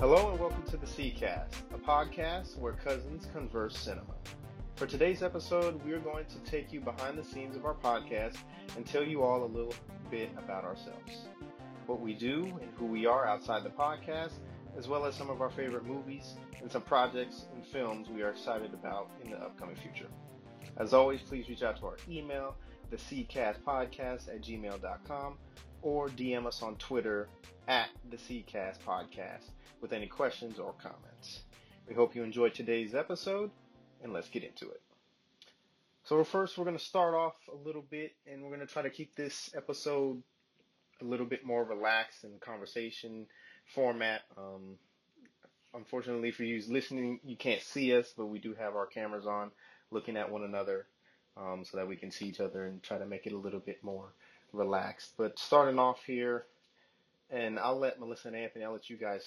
Hello and welcome to the C-Cast, a podcast where cousins converse cinema. For today's episode, we are going to take you behind the scenes of our podcast and tell you all a little bit about ourselves, what we do and who we are outside the podcast, as well as some of our favorite movies and some projects and films we are excited about in the upcoming future. As always, please reach out to our email, the Podcast at gmail.com, or DM us on Twitter at the C-Cast Podcast with any questions or comments. We hope you enjoyed today's episode, and let's get into it. So, first, we're going to start off a little bit, and we're going to try to keep this episode a little bit more relaxed and conversation format. Um, unfortunately, for you listening, you can't see us, but we do have our cameras on looking at one another um, so that we can see each other and try to make it a little bit more relaxed. But starting off here, and I'll let Melissa and Anthony, I'll let you guys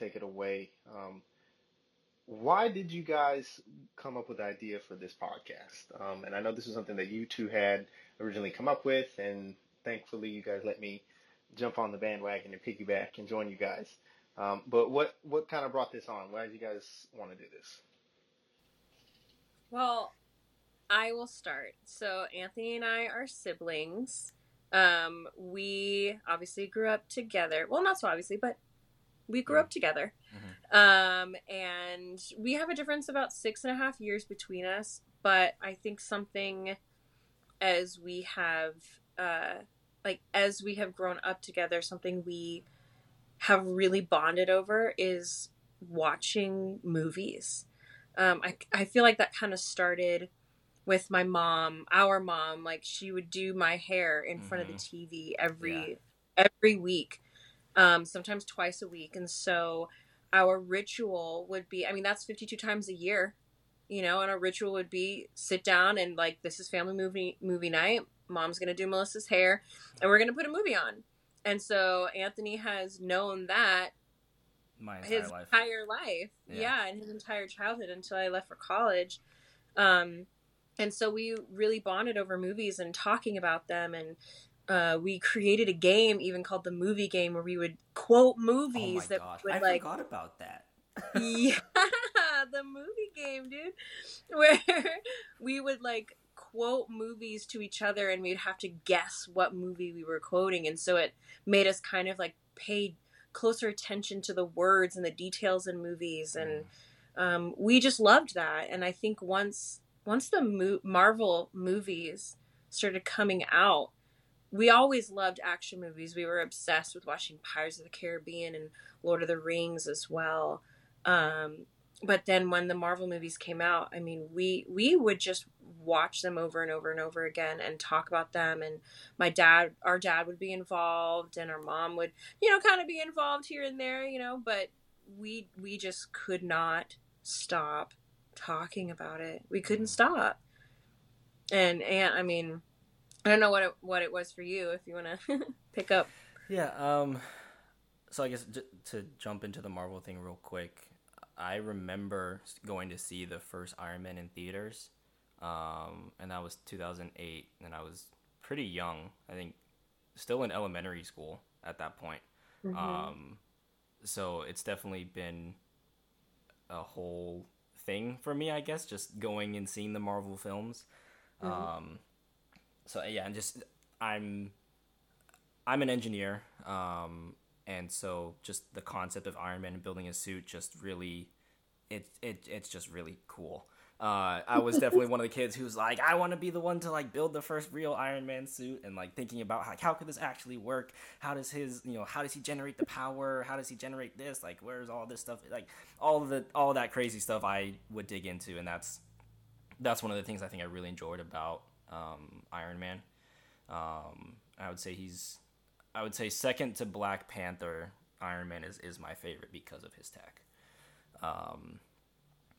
take it away. Um, why did you guys come up with the idea for this podcast? Um, and I know this is something that you two had originally come up with, and thankfully you guys let me jump on the bandwagon and piggyback and join you guys. Um, but what what kind of brought this on? Why did you guys want to do this? Well, I will start. So Anthony and I are siblings. Um, we obviously grew up together. Well, not so obviously, but we grew up together. Mm-hmm. Um, and we have a difference about six and a half years between us. But I think something as we have, uh, like, as we have grown up together, something we have really bonded over is watching movies. Um, I, I feel like that kind of started with my mom, our mom. Like she would do my hair in mm-hmm. front of the mm-hmm. TV every yeah. every week um, sometimes twice a week. And so our ritual would be I mean, that's 52 times a year, you know, and our ritual would be sit down and like, this is family movie movie night. Mom's going to do Melissa's hair and we're going to put a movie on. And so Anthony has known that my entire his life. entire life. Yeah. yeah, and his entire childhood until I left for college. Um, and so we really bonded over movies and talking about them and uh, we created a game even called the movie game where we would quote movies oh that gosh. would I like forgot about that. yeah, the movie game, dude, where we would like quote movies to each other and we'd have to guess what movie we were quoting and so it made us kind of like pay closer attention to the words and the details in movies and mm. um, we just loved that and i think once once the mo- marvel movies started coming out we always loved action movies. We were obsessed with watching Pirates of the Caribbean and Lord of the Rings as well. Um, but then when the Marvel movies came out, I mean, we we would just watch them over and over and over again and talk about them. And my dad, our dad, would be involved, and our mom would, you know, kind of be involved here and there, you know. But we we just could not stop talking about it. We couldn't stop. And and I mean I don't know what it, what it was for you. If you want to pick up. Yeah. Um. So I guess j- to jump into the Marvel thing real quick, I remember going to see the first Iron Man in theaters, um, and that was 2008, and I was pretty young. I think still in elementary school at that point. Mm-hmm. Um, so it's definitely been a whole thing for me, I guess, just going and seeing the Marvel films. Mm-hmm. Um, so yeah, and just I'm I'm an engineer, um, and so just the concept of Iron Man building a suit just really it it it's just really cool. Uh, I was definitely one of the kids who's like, I want to be the one to like build the first real Iron Man suit, and like thinking about like how could this actually work? How does his you know how does he generate the power? How does he generate this? Like where's all this stuff? Like all the all that crazy stuff I would dig into, and that's that's one of the things I think I really enjoyed about um, Iron Man. Um, I would say he's, I would say second to Black Panther. Iron Man is, is my favorite because of his tech. Um,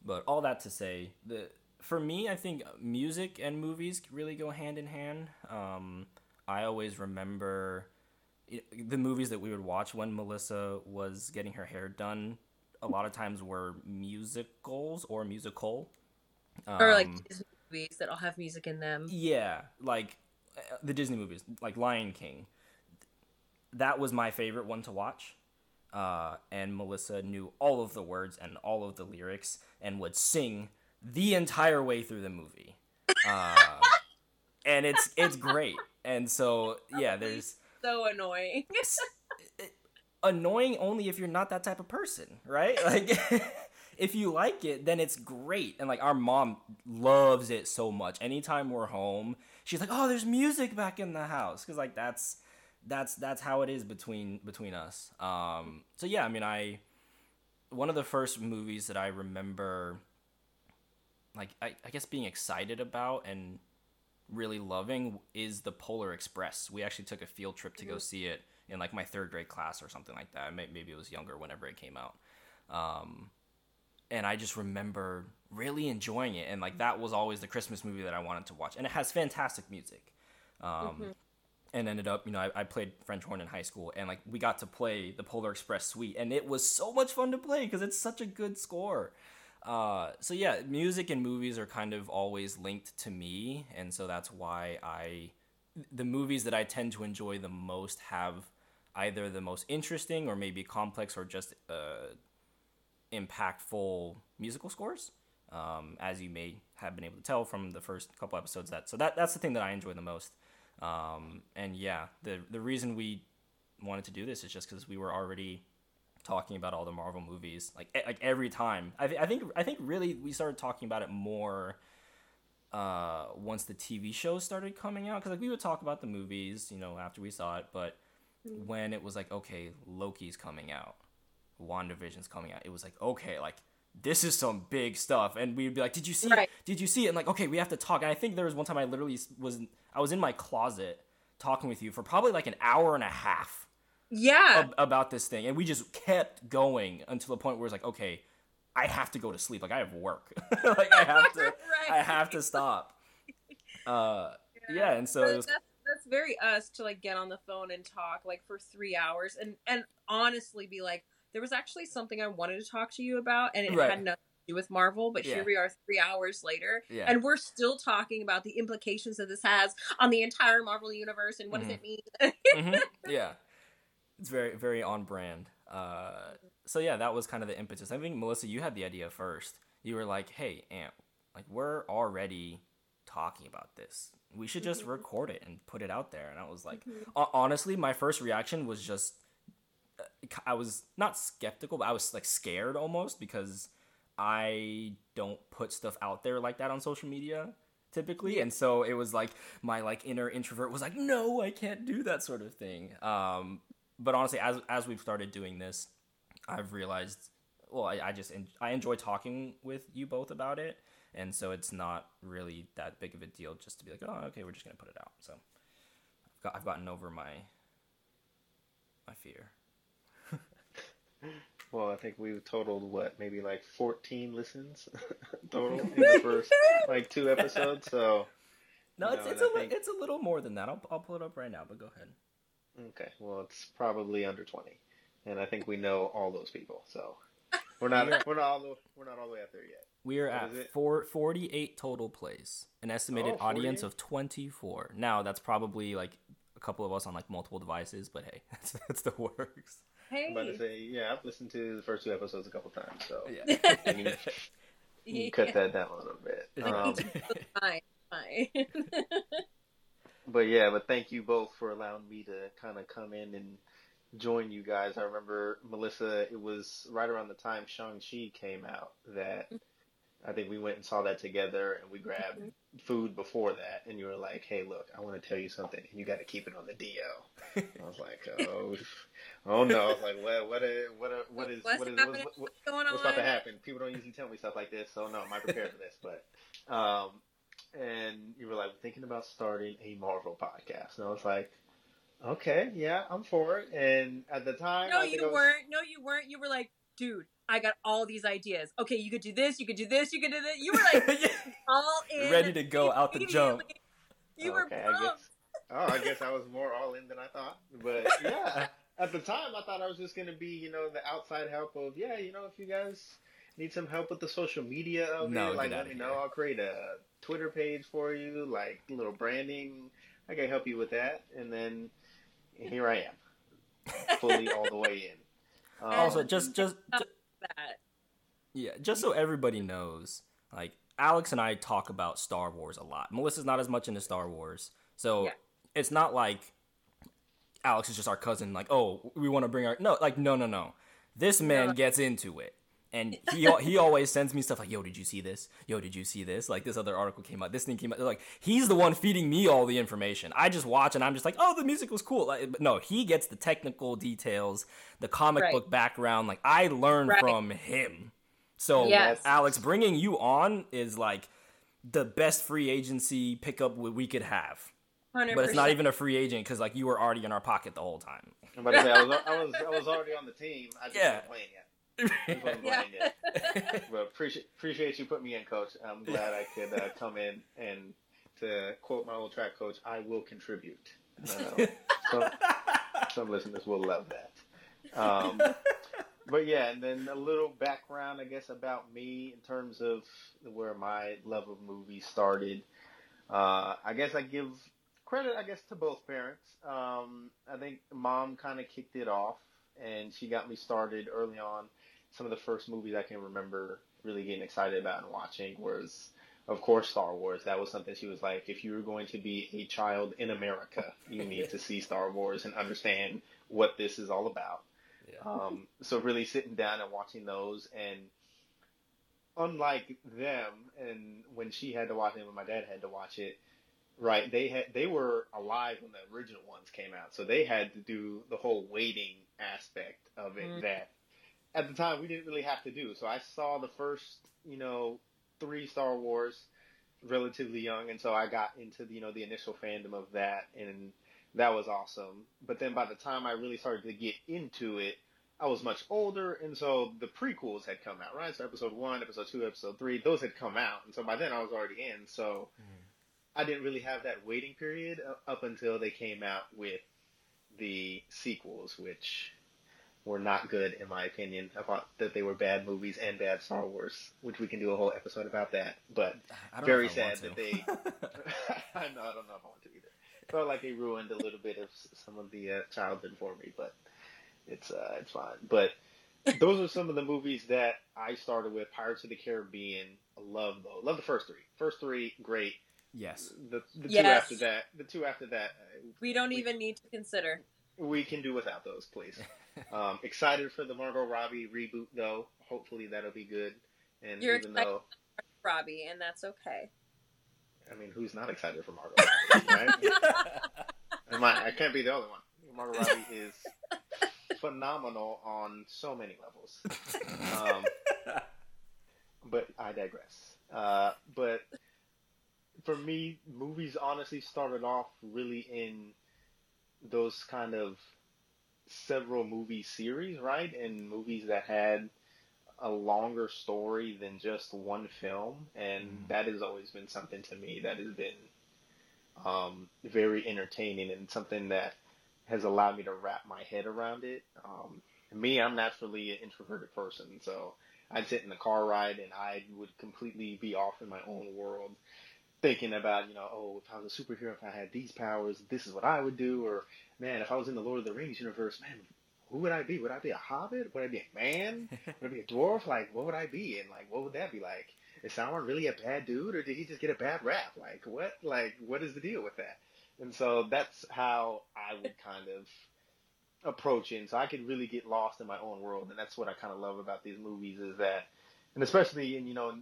but all that to say, the for me, I think music and movies really go hand in hand. Um, I always remember the movies that we would watch when Melissa was getting her hair done. A lot of times were musicals or musical, um, or like um, movies that'll have music in them. Yeah, like uh, the Disney movies, like Lion King. That was my favorite one to watch. uh, and Melissa knew all of the words and all of the lyrics and would sing the entire way through the movie. Uh, and it's it's great. And so yeah, there's so annoying. annoying only if you're not that type of person, right? Like if you like it, then it's great. And like our mom loves it so much. Anytime we're home, she's like, "Oh, there's music back in the house," because like that's that's that's how it is between between us. Um, so yeah, I mean, I one of the first movies that I remember, like I, I guess being excited about and really loving is the Polar Express. We actually took a field trip to go see it in like my third grade class or something like that. Maybe it was younger whenever it came out. Um, and I just remember really enjoying it. And like that was always the Christmas movie that I wanted to watch. And it has fantastic music. Um, mm-hmm. And ended up, you know, I, I, played French horn in high school, and like we got to play the Polar Express Suite, and it was so much fun to play because it's such a good score. Uh, so yeah, music and movies are kind of always linked to me, and so that's why I, the movies that I tend to enjoy the most have either the most interesting or maybe complex or just uh, impactful musical scores. Um, as you may have been able to tell from the first couple episodes, that so that that's the thing that I enjoy the most. Um, and yeah, the the reason we wanted to do this is just because we were already talking about all the Marvel movies like like every time. I, th- I think I think really we started talking about it more uh, once the TV shows started coming out because like we would talk about the movies, you know, after we saw it, but mm. when it was like okay, Loki's coming out, WandaVision's coming out. It was like, okay, like this is some big stuff. And we'd be like, did you see right. it? Did you see it? And like, okay, we have to talk. And I think there was one time I literally was, I was in my closet talking with you for probably like an hour and a half. Yeah. Ab- about this thing. And we just kept going until the point where it's like, okay, I have to go to sleep. Like I have work. like I have to, right. I have to stop. Uh, yeah. yeah and so it was, that's, that's very us to like get on the phone and talk like for three hours and, and honestly be like, there was actually something I wanted to talk to you about, and it right. had nothing to do with Marvel. But yeah. here we are, three hours later, yeah. and we're still talking about the implications that this has on the entire Marvel universe and what mm-hmm. does it mean. mm-hmm. Yeah, it's very very on brand. Uh, so yeah, that was kind of the impetus. I think Melissa, you had the idea first. You were like, "Hey, Aunt, like we're already talking about this. We should just mm-hmm. record it and put it out there." And I was like, mm-hmm. honestly, my first reaction was just I was not skeptical, but I was like scared almost because I don't put stuff out there like that on social media typically. And so it was like my like inner introvert was like no i can't do that sort of thing. Um, but honestly as as we've started doing this i've realized well i, I just en- i enjoy talking with you both about it. And so it's not really that big of a deal just to be like oh okay we're just gonna put it out. So i've, got, I've gotten over my my fear well, I think we totaled what, maybe like 14 listens total in the first like two episodes. So no, it's know, it's a think... it's a little more than that. I'll I'll pull it up right now, but go ahead. Okay, well, it's probably under 20, and I think we know all those people. So we're not we're not all the, we're not all the way up there yet. We are what at four, 48 total plays, an estimated oh, audience of 24. Now that's probably like a couple of us on like multiple devices, but hey, that's that's the works. Hey. I'm about to say, yeah, I've listened to the first two episodes a couple times, so yeah. you, can, you can cut that down a little bit. Um, fine, fine. but yeah, but thank you both for allowing me to kind of come in and join you guys. I remember Melissa. It was right around the time Shang Chi came out that I think we went and saw that together, and we grabbed mm-hmm. food before that. And you were like, "Hey, look, I want to tell you something, and you got to keep it on the DL." I was like, "Oh, oh no!" I was like, "What? What? Is, what? What is? What's what is? What's, what, what's, going on? What's about to happen?" People don't usually tell me stuff like this, so no, I'm I prepared for this? But, um, and you were like thinking about starting a Marvel podcast, and I was like, "Okay, yeah, I'm for it." And at the time, no, you was, weren't. No, you weren't. You were like, "Dude." I got all these ideas. Okay, you could do this, you could do this, you could do this. You were like all in, ready to go out the jump. You okay, were pumped. I guess, oh, I guess I was more all in than I thought. But yeah, at the time, I thought I was just gonna be, you know, the outside help of, yeah, you know, if you guys need some help with the social media of no, it, like let me know. I'll create a Twitter page for you, like little branding. I can help you with that, and then here I am, fully all the way in. Um, also, just just, ju- that. yeah, just so everybody knows, like Alex and I talk about Star Wars a lot. Melissa's not as much into Star Wars, so Yeah. it's not like Alex is just our cousin. Like, oh, we want to bring our no, like, no, no, no. This man No. gets into it, and he he always sends me stuff like, yo, did you see this? Yo, did you see this? Like, this other article came out. This thing came out. Like, he's the one feeding me all the information. I just watch and I'm just like, oh, the music was cool. Like, but no, he gets the technical details, the comic Right. book background. Like, I learn Right. from him. So Yes. Alex, bringing you on is like the best free agency pickup we we could have. 100%. But it's not even a free agent because like you were already in our pocket the whole time. I'm about to say, I was, I was, I was already on the team. I just Yeah. Wasn't playing yet. Yeah. But appreciate appreciate you putting me in, coach. I'm glad I could uh, come in and to quote my old track coach, I will contribute. Uh, some, some listeners will love that. Um, but yeah, and then a little background, I guess, about me in terms of where my love of movies started. Uh, I guess I give credit, I guess, to both parents. Um, I think mom kind of kicked it off, and she got me started early on. Some of the first movies I can remember really getting excited about and watching was, of course, Star Wars. That was something she was like, if you were going to be a child in America, you need to see Star Wars and understand what this is all about. Yeah. Um, so really sitting down and watching those, and unlike them, and when she had to watch it, when my dad had to watch it, right? They had they were alive when the original ones came out, so they had to do the whole waiting aspect of it Mm. that at the time we didn't really have to do. So I saw the first, you know, three Star Wars relatively young, and so I got into the, you know the initial fandom of that, and that was awesome. But then by the time I really started to get into it, I was much older, and so the prequels had come out, right? So episode one, episode two, episode three, those had come out, and so by then I was already in. So I didn't really have that waiting period uh, up until they came out with the sequels, which were not good in my opinion. I thought that they were bad movies and bad Star Wars, which we can do a whole episode about that. But I don't very if I want sad that they. I know I don't know if I want to either. Felt like they ruined a little bit of some of the uh, childhood for me, but it's uh, it's fine. But those are some of the movies that I started with. Pirates of the Caribbean, I love those. Love the first three. First three, great. yes. The the two after that, the two after that, uh, We don't even need to consider. we can do without those, please. Um, excited for the Margot Robbie reboot, though. Hopefully that'll be good. And You're even excited. though, Robbie, and that's okay. I mean, who's not excited for Margot Robbie, right? Am I, I can't be the only one. Margot Robbie is phenomenal on so many levels. Um, but I digress. Uh, but for me, movies honestly started off really in those kind of several movie series, right? And movies that had a longer story than just one film, and Mhm. that has always been something to me that has been um, very entertaining and something that has allowed me to wrap my head around it. Um, me, I'm naturally an introverted person, so I'd sit in the car ride and I would completely be off in my own world, thinking about, you know, oh, if I was a superhero, if I had these powers, this is what I would do, or man, if I was in the Lord of the Rings universe, man, who would I be? Would I be a hobbit? Would I be a man? Would I be a dwarf? Like, what would I be? And like, what would that be like? Is Sauron really a bad dude, or did he just get a bad rap? Like, what? Like, what is the deal with that? And so that's how I would kind of approach it. And so I could really get lost in my own world, and that's what I kind of love about these movies is that, and especially in you know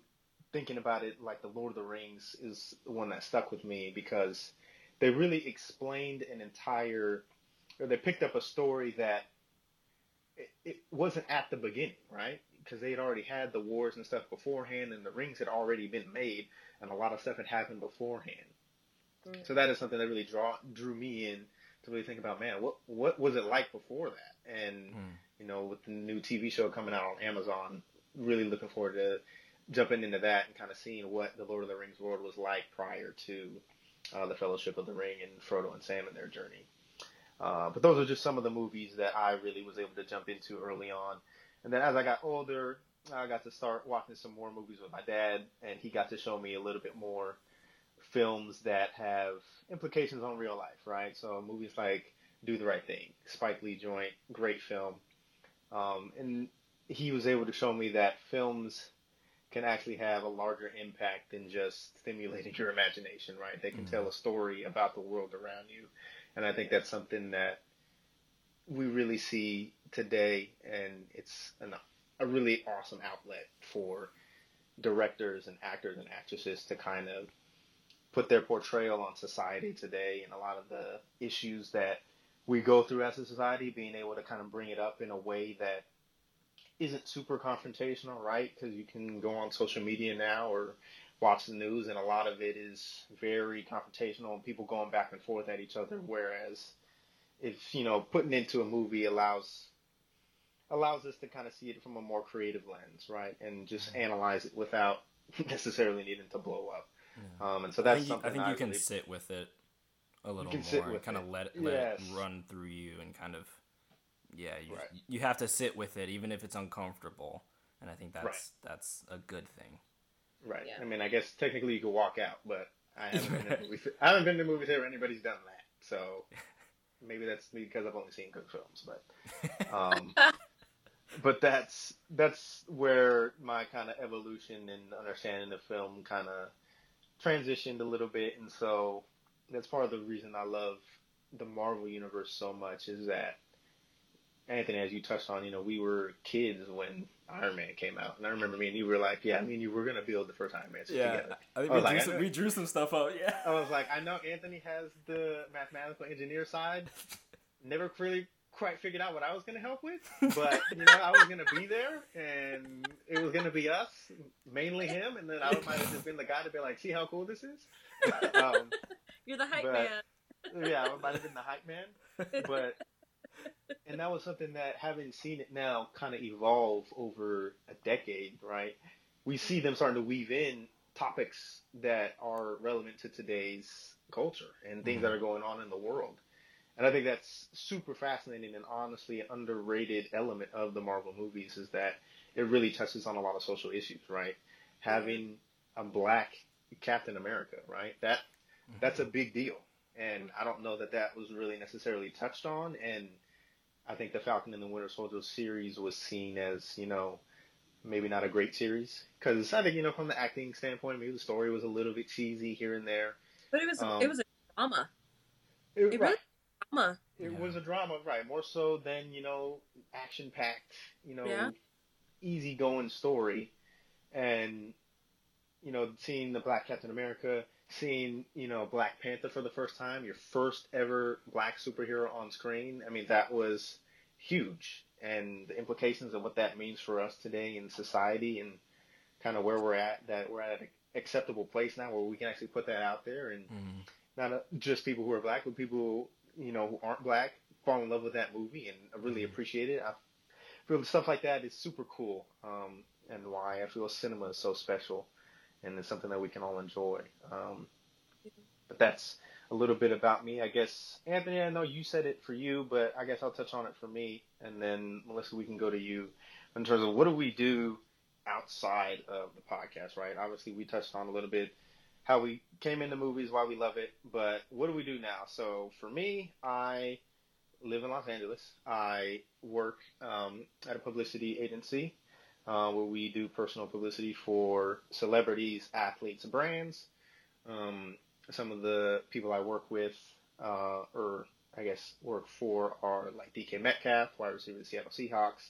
thinking about it, like the Lord of the Rings is the one that stuck with me because they really explained an entire, or they picked up a story that it, it wasn't at the beginning, right? Because they had already had the wars and stuff beforehand, and the rings had already been made, and a lot of stuff had happened beforehand. Mm. So that is something that really draw drew me in to really think about, man, what what was it like before that? And Hmm. you know, with the new TV show coming out on Amazon, really looking forward to jumping into that and kind of seeing what the Lord of the Rings world was like prior to uh, the Fellowship of the Ring and Frodo and Sam and their journey. Uh, but those are just some of the movies that I really was able to jump into early on. And then as I got older, I got to start watching some more movies with my dad, and he got to show me a little bit more films that have implications on real life, right? So movies like Do the Right Thing, Spike Lee joint, great film. Um, and he was able to show me that films can actually have a larger impact than just stimulating your imagination, right? They can Mhm. tell a story about the world around you. And I think that's something that we really see today, and it's an, a really awesome outlet for directors and actors and actresses to kind of put their portrayal on society today and a lot of the issues that we go through as a society, being able to kind of bring it up in a way that isn't super confrontational, right? Because you can go on social media now or watch the news, and a lot of it is very confrontational and people going back and forth at each other. Whereas, if you know, putting into a movie allows allows us to kind of see it from a more creative lens, right? And just analyze it without necessarily needing to blow up. Yeah. Um, and so I that's think you, something I think you can sit with it a little more and kind of let it, let Yes. it run through you and kind of yeah you Right. you have to sit with it even if it's uncomfortable and I think that's Right. that's a good thing. Right. Yeah. I mean, I guess technically you could walk out, but I haven't been to movies. I haven't been to movies where anybody's done that. So maybe that's because I've only seen good films, but um, but that's that's where my kind of evolution and understanding of film kind of transitioned a little bit, and so that's part of the reason I love the Marvel universe so much is that Anthony, as you touched on, you know, we were kids when Iron Man came out, and I remember me and you were like, "Yeah, I mean, you were gonna build the first Iron Man suit together." I think I we, was like, drew I some, we drew some stuff out. Yeah. I was like, I know Anthony has the mathematical engineer side. Never really quite figured out what I was going to help with, but you know, I was going to be there, and it was going to be us, mainly him, and then I might have just been the guy to be like, see how cool this is. um, You're the hype But- man. yeah, I might have been the hype man, but and that was something that having seen it now kind of evolve over a decade, right? We see them starting to weave in topics that are relevant to today's culture and things Mhm. that are going on in the world. And I think that's super fascinating and honestly an underrated element of the Marvel movies is that it really touches on a lot of social issues, right? Having a black Captain America, right? That that's a big deal. And I don't know that that was really necessarily touched on. And I think the Falcon and the Winter Soldier series was seen as, you know, maybe not a great series. Because I think, you know, from the acting standpoint, maybe the story was a little bit cheesy here and there. But it was Um, it was a drama. It, It really Drama. It Yeah. was a drama, right? More so than you know, action packed, you know, Yeah. easy going story, and you know, seeing the Black Captain America, seeing you know Black Panther for the first time, your first ever black superhero on screen. I mean, that was huge, and the implications of what that means for us today in society, and kind of where we're at. That we're at an acceptable place now where we can actually put that out there and Mhm. not uh, just people who are black, but people you know who aren't black fall in love with that movie and really Mhm. appreciate it. I feel stuff like that is super cool, um, and why I feel cinema is so special, and it's something that we can all enjoy. Um, but that's a little bit about me, I guess. Anthony, I know you said it for you, but I guess I'll touch on it for me, and then Melissa, we can go to you in terms of what do we do outside of the podcast, right? Obviously, we touched on a little bit how we came into movies, why we love it, but what do we do now? So for me, I live in Los Angeles. I work um, at a publicity agency uh, where we do personal publicity for celebrities, athletes, brands. Um, some of the people I work with, uh, or I guess work for, are like DK Metcalf, wide receiver of the Seattle Seahawks,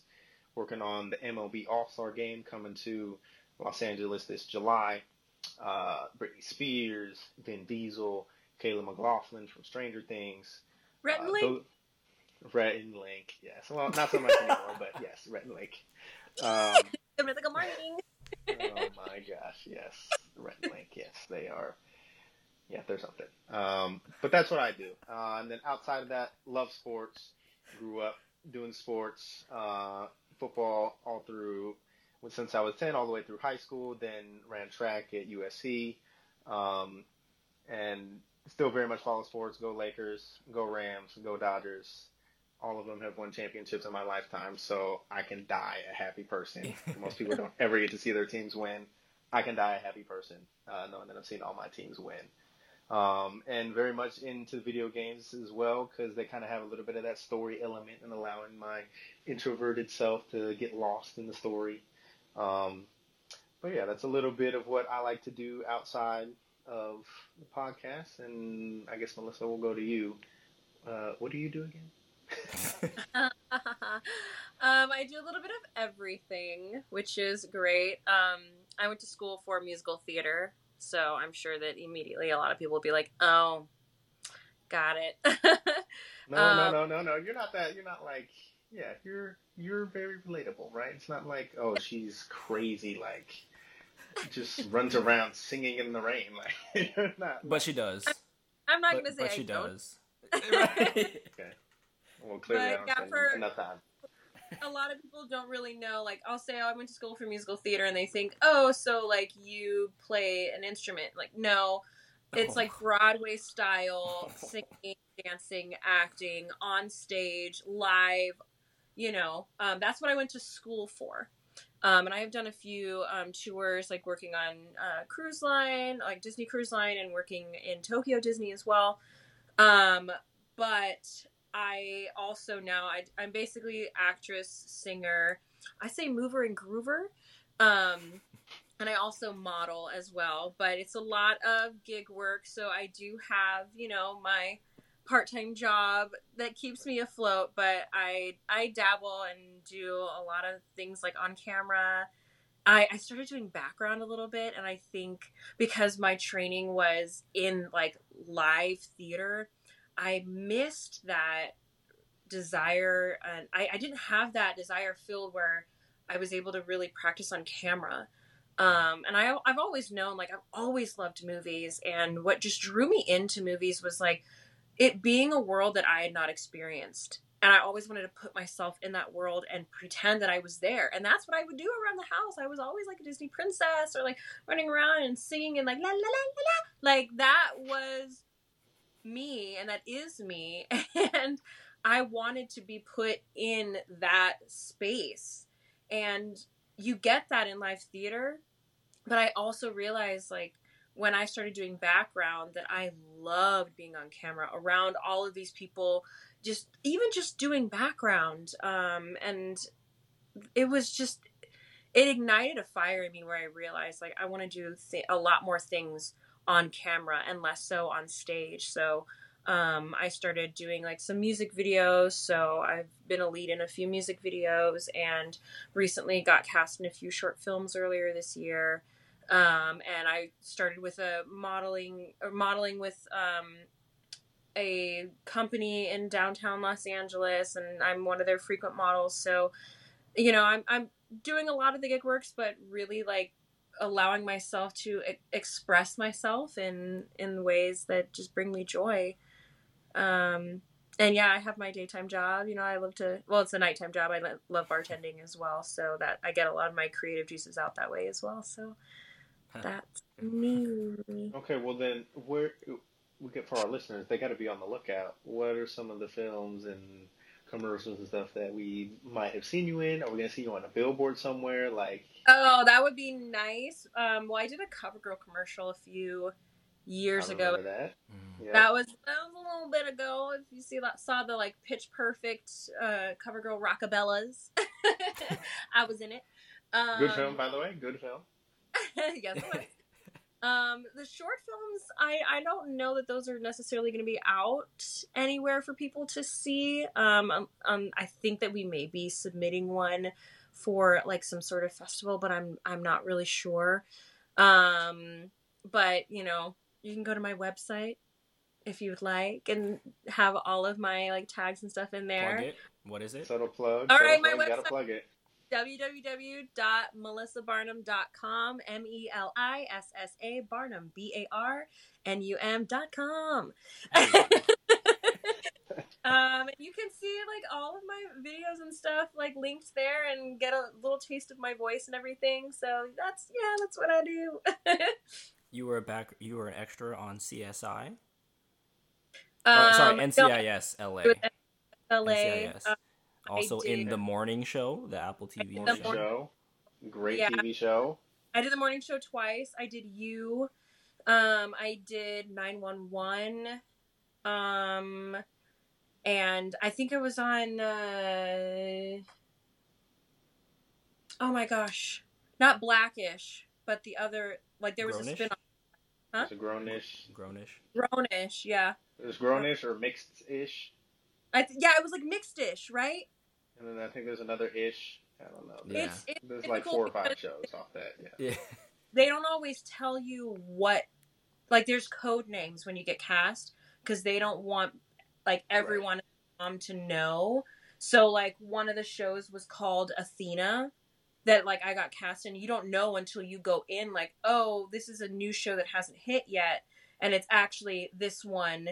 working on the MLB All Star Game coming to Los Angeles this July. Uh, Britney Spears, Vin Diesel, Caleb McLaughlin from Stranger Things. Rhett Uh, and Link. those- Rhett and Link, yes. Well, not so much anymore, but yes, Rhett and Link. Um, mythical morning. oh my gosh, yes, and Link, yes, they are. Yeah, there's something. Um, but that's what I do. Uh, and then outside of that, love sports. Grew up doing sports, uh, football all through since I was 10 all the way through high school, then ran track at USC, um, and still very much follow sports. Go Lakers, go Rams, go Dodgers. All of them have won championships in my lifetime, so I can die a happy person. Most people don't ever get to see their teams win. I can die a happy person uh, knowing that I've seen all my teams win. um, and very much into video games as well because they kind of have a little bit of that story element and allowing my introverted self to get lost in the story. Um, but yeah, that's a little bit of what I like to do outside of the podcast. And I guess Melissa will go to you. Uh, what do you do again? um, I do a little bit of everything, which is great. Um, I went to school for musical theater, so I'm sure that immediately a lot of people will be like, "Oh, got it." no, Um, no, no, no, no. You're not that. You're not like. Yeah, you're you're very relatable, right? It's not like oh she's crazy, like just runs around singing in the rain, like you're not. But she does. I'm not but, gonna say but I she don't. does. Right. Well, clearly But I don't yeah, for- enough time. a lot of people don't really know. Like, I'll say, oh, I went to school for musical theater, and they think, oh, so like you play an instrument. Like, no, it's Oh. like Broadway style singing, dancing, acting on stage, live. You know, um, that's what I went to school for. Um, and I have done a few um, tours, like working on uh, cruise line, like Disney Cruise Line, and working in Tokyo Disney as well. Um, but I also now I, I'm basically actress, singer. I say mover and groover, um, and I also model as well. But it's a lot of gig work, so I do have you know my part-time job that keeps me afloat. But I I dabble and do a lot of things like on camera. I, I started doing background a little bit, and I think because my training was in like live theater, I missed that desire and I, I didn't have that desire filled where I was able to really practice on camera. Um, and I, I've always known, like, I've always loved movies. And what just drew me into movies was like it being a world that I had not experienced. And I always wanted to put myself in that world and pretend that I was there. And that's what I would do around the house. I was always like a Disney princess or like running around and singing and like la la la la la. Like that was me and that is me. And I wanted to be put in that space. And you get that in live theater. But I also realized, like, when I started doing background, that I loved being on camera around all of these people, just even just doing background. Um, and it was just, it ignited a fire in me where I realized, like, I want to do th- a lot more things on camera and less so on stage. So, um, I started doing like some music videos. So I've been a lead in a few music videos and recently got cast in a few short films earlier this year. Um, and I started with a modeling or modeling with um, a company in downtown Los Angeles, and I'm one of their frequent models. So, you know, I'm I'm doing a lot of the gig works, but really like allowing myself to e- express myself in in ways that just bring me joy. Um, and yeah, I have my daytime job. You know, I love to. Well, it's a nighttime job. I love bartending as well, so that I get a lot of my creative juices out that way as well. So that's me. Okay, well then, where we get for our listeners, they got to be on the lookout. What are some of the films and commercials and stuff that we might have seen you in? Are we gonna see you on a billboard somewhere? Like, Oh, that would be nice. Um, well, I did a CoverGirl commercial a few years I ago. that. Mm. Yeah. That was that was a little bit ago. If you see that, saw the like Pitch Perfect uh, CoverGirl Rockabellas, I was in it. Um, Good film, by the way. Good film. yes, it was. Um, the short films, I, I don't know that those are necessarily going to be out anywhere for people to see. Um, um, um, I think that we may be submitting one for like some sort of festival, but I'm I'm not really sure. Um, but you know, you can go to my website if you would like and have all of my like tags and stuff in there. Plug it. What is it? Subtle plug. All subtle right, my plug, you gotta website- plug it. www.melissabarnum.com M E L I S S A Barnum B A R N U M.com. um you can see like all of my videos and stuff like linked there and get a little taste of my voice and everything. So that's yeah, that's what I do. You were back. You were an extra on CSI. um, or, sorry, no, NCIS LA. LA. NCIS. uh, also in the morning show, the Apple TV the Morning show. show. Great Yeah. TV show. I did the morning show twice. I did you Um, I did 911. Um, and I think it was on. Uh, oh my gosh, not Blackish, but the other. Like there was Grownish? a spin Huh? It's a grownish. Grownish. Grownish, yeah. It's grownish or mixed ish. I th- yeah, it was like mixed-ish, right? And then I think there's another ish. I don't know. Yeah. It's, it's There's like four or five shows off that. Yeah. Yeah. They don't always tell you what, like, there's code names when you get cast because they don't want like everyone um to know. So like one of the shows was called Athena that like I got cast in. You don't know until you go in like, oh, this is a new show that hasn't hit yet, and it's actually this one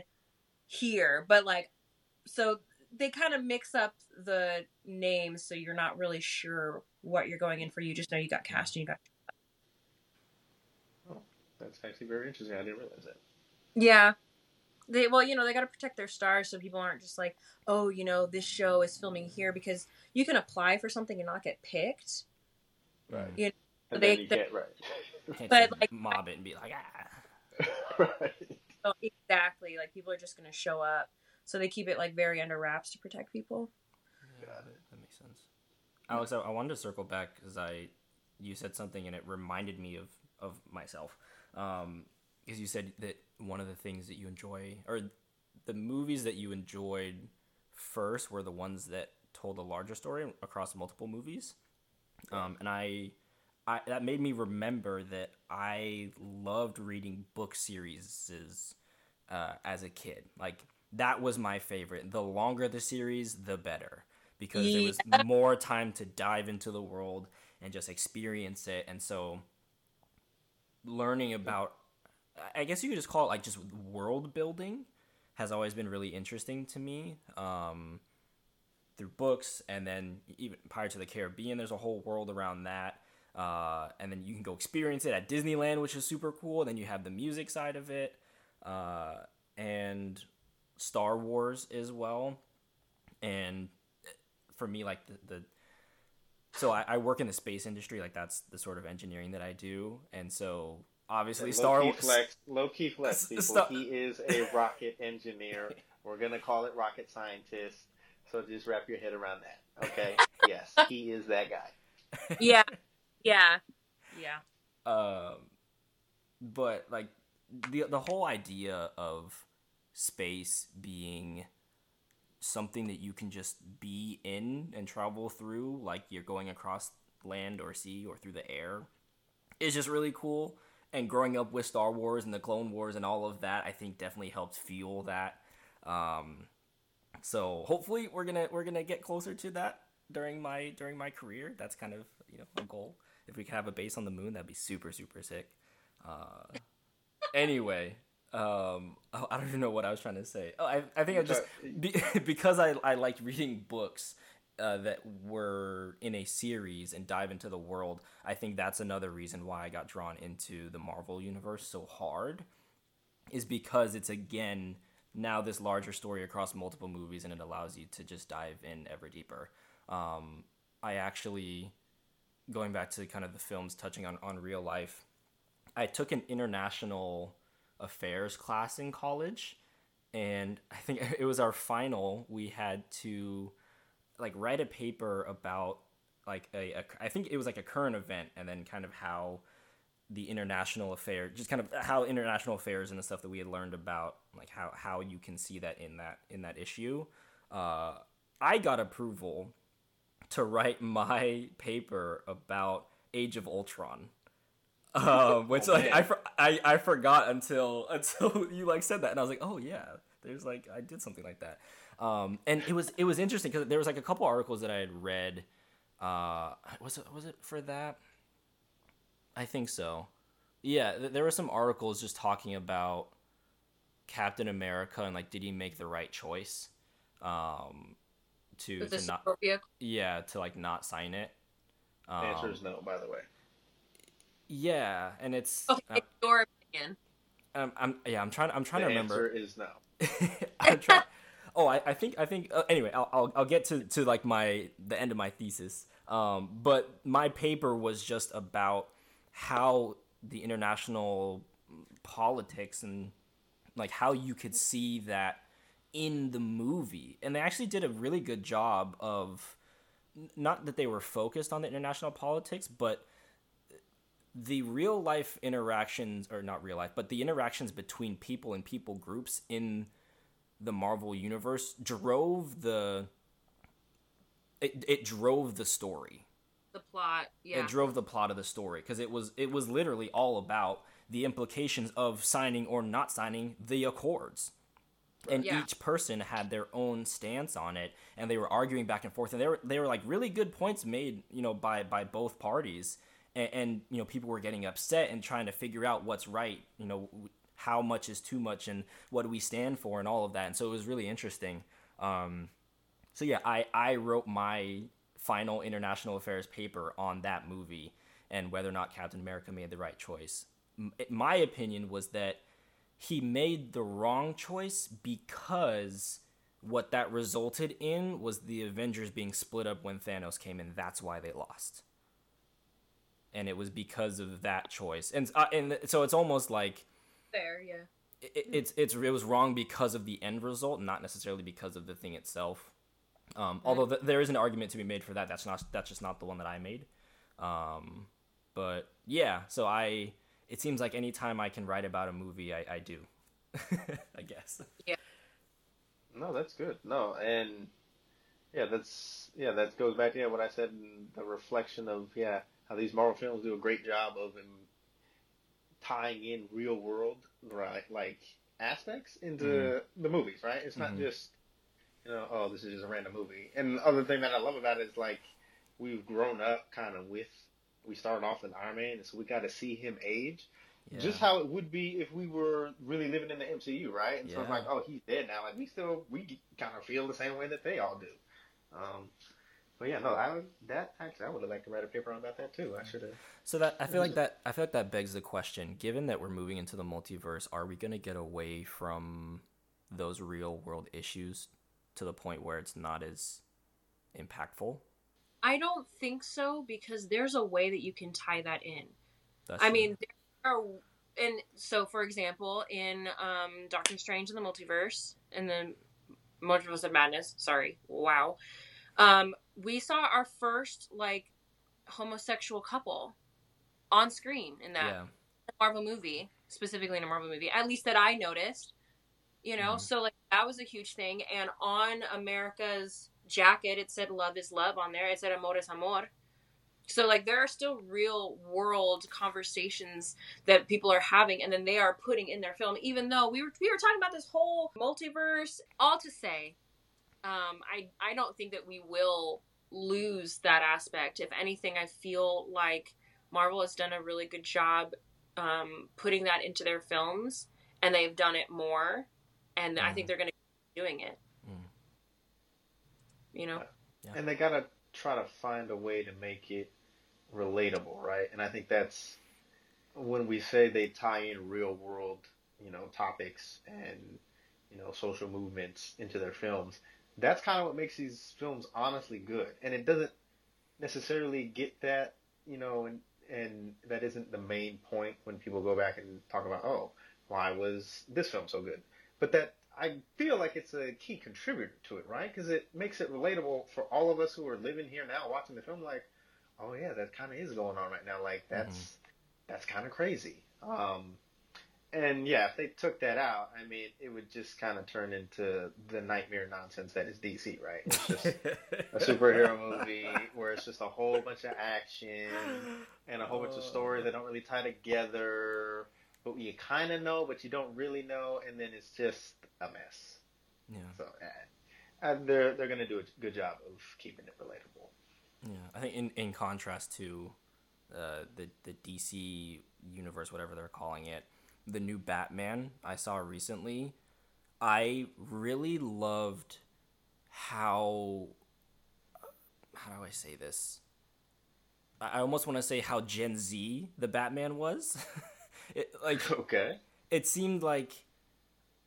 here. But like, so they kind of mix up the names, so you're not really sure what you're going in for. You just know you got cast and you got. That's actually very interesting. I didn't realize that. Yeah. They well, you know, they got to protect their stars so people aren't just like, "Oh, you know, this show is filming here because you can apply for something and not get picked." Right. You know, And they- then you they- get right. But, like- mob it and be like, ah. right. So exactly, like people are just going to show up. So they keep it like very under wraps to protect people. Got it. That makes sense. Alex, I, I wanted to circle back because I, you said something and it reminded me of of myself. Um, because you said that one of the things that you enjoy, or the movies that you enjoyed first, were the ones that told a larger story across multiple movies. Um, and I, I that made me remember that I loved reading book series uh, as a kid. Like that was my favorite. The longer the series, the better because there was more time to dive into the world and just experience it. And so, learning about, I guess you could just call it like just world building, has always been really interesting to me. Um, through books, and then even Pirates of the Caribbean, there's a whole world around that. Uh, and then you can go experience it at Disneyland, which is super cool. Then you have the music side of it, uh, and Star Wars as well. And for me, like the, the so I, I work in the space industry, like that's the sort of engineering that I do, and so obviously Star low key Wars. flex. Low key flex. People. Star- He is a rocket engineer. We're gonna call it rocket scientist. So just wrap your head around that. Okay. yes, he is that guy. Yeah. yeah. Yeah. um, but like the the whole idea of space being something that you can just be in and travel through, like you're going across land or sea or through the air, is just really cool. And growing up with Star Wars and the Clone Wars and all of that, I think definitely helped fuel that. Um, so hopefully we're gonna we're gonna get closer to that during my during my career. That's kind of you know a goal. If we could have a base on the moon, that'd be super super sick. Uh, anyway, um, oh, I don't even know what I was trying to say. Oh, I, I think I just be, because I I liked reading books uh, that were in a series and dive into the world. I think that's another reason why I got drawn into the Marvel universe so hard, is because it's again now this larger story across multiple movies and it allows you to just dive in ever deeper. Um, I actually going back to kind of the films touching on, on real life, I took an international affairs class in college, and I think it was our final. We had to like write a paper about like a, a I think it was like a current event, and then kind of how the international affair, just kind of how international affairs and the stuff that we had learned about, like how how you can see that in that in that issue. Uh, I got approval to write my paper about Age of Ultron. Um, which Oh, like. I, for, I I forgot until until you like said that, and I was like, oh yeah, there's like I did something like that. Um, and it was it was interesting because there was like a couple articles that I had read. Uh, was it was it for that? I think so. Yeah, th- there were some articles just talking about Captain America and like, did he make the right choice? Um, to to not support vehicle. yeah to like not sign it. The Um, answer is no, by the way. yeah, and it's Okay, your opinion. um, I'm yeah I'm trying I'm The trying to remember. answer is no. I'm trying. Oh, I, I think I think uh, anyway. I'll, I'll I'll get to to like my the end of my thesis. Um, but my paper was just about how the international politics and like how you could see that in the movie. And they actually did a really good job of not that they were focused on the international politics, but the real life interactions or not real life, but the interactions between people and people groups in the Marvel universe drove the it, it drove the story. The plot, yeah. It drove the plot of the story because it was it was literally all about the implications of signing or not signing the accords. And Yeah. each person had their own stance on it and they were arguing back and forth and they were they were like really good points made, you know, by by both parties. And, and you know, people were getting upset and trying to figure out what's right, you know, how much is too much and what do we stand for and all of that. And so it was really interesting. Um, so yeah, I, I wrote my final international affairs paper on that movie and whether or not Captain America made the right choice. M- My opinion was that he made the wrong choice because what that resulted in was the Avengers being split up when Thanos came in. That's why they lost. And it was because of that choice. And uh, and so it's almost like Fair, yeah. it, it's it's it was wrong because of the end result, not necessarily because of the thing itself. Um, although th- there is an argument to be made for that. That's not that's just not the one that I made. Um, but yeah, so I it seems like anytime I can write about a movie, I, I do. I guess. Yeah. No, that's good. No, and yeah, that's yeah, that goes back to yeah, what I said in the reflection of yeah, how these Marvel films do a great job of tying in real world right like aspects into the movies, right? It's not Mhm. just you know, oh, this is just a random movie. And the other thing that I love about it is like we've grown up kind of with we started off with Iron Man, and so we got to see him age Yeah. just how it would be if we were really living in the MCU, right? And so it's like, oh, he's dead now. Like we still we kind of feel the same way that they all do. Um, but yeah, no, I would that actually I would have liked to write a paper on about that too. I should have. So that I feel like that I feel like that begs the question: Given that we're moving into the multiverse, are we going to get away from those real world issues to the point where it's not as impactful? I don't think so because there's a way that you can tie that in. That's I true. mean, there are, and so for example, in um, Doctor Strange in the Multiverse, in the Multiverse of Madness, sorry, wow, um, we saw our first like homosexual couple on screen in that yeah, Marvel movie, specifically in a Marvel movie, at least that I noticed. You know, Mhm. so like that was a huge thing. And on America's jacket, it said "Love is love" on there. It said "Amor es amor." So like there are still real world conversations that people are having, and then they are putting in their film. Even though we were we were talking about this whole multiverse, all to say, um, I I don't think that we will lose that aspect. If anything, I feel like Marvel has done a really good job um, putting that into their films, and they've done it more, and I think Mhm. they're going to keep doing it. Mm. You know, And they gotta try to find a way to make it relatable, right? And I think that's when we say they tie in real world, you know, topics and you know social movements into their films. That's kind of what makes these films honestly good, and it doesn't necessarily get that, you know, and and that isn't the main point when people go back and talk about, oh, why was this film so good? But that I feel like it's a key contributor to it, right? Because it makes it relatable for all of us who are living here now, watching the film. Like, oh yeah, that kind of is going on right now. Like that's that's kind of crazy. Um, and yeah, if they took that out, I mean, it would just kind of turn into the nightmare nonsense that is DC, right? It's just a superhero movie where it's just a whole bunch of action and a whole bunch of stories that don't really tie together, but you kind of know, but you don't really know, and then it's just a mess. yeah, So uh, uh, they're they're gonna do a good job of keeping it relatable. yeah. I think in in contrast to uh, the the DC universe, whatever they're calling it, the new Batman I saw recently, I really loved how how do I say this? I almost want to say how Gen Z the Batman was. it, like Okay. it seemed like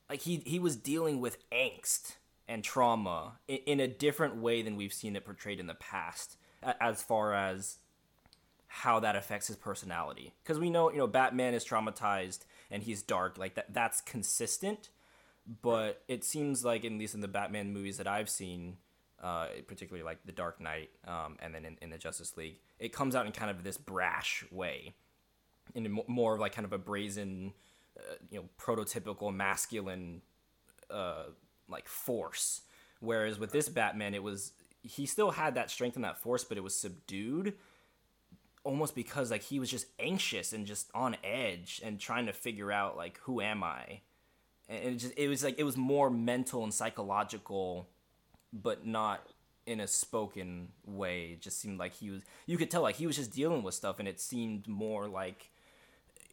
like he he was dealing with angst and trauma in, in a different way than we've seen it portrayed in the past as far as how that affects his personality because we know you know batman is traumatized and he's dark. Like that that's consistent, but it seems like at least in the Batman movies that I've seen, uh, particularly like The Dark Knight, um, and then in, in the Justice League, it comes out in kind of this brash way, in more of like kind of a brazen, uh, you know, prototypical masculine, uh, like force. Whereas with this Batman, it was he still had that strength and that force, but it was subdued almost because like he was just anxious and just on edge and trying to figure out like who am I, and it just it was like it was more mental and psychological, but not in a spoken way. It just seemed like he was you could tell like he was just dealing with stuff, and it seemed more like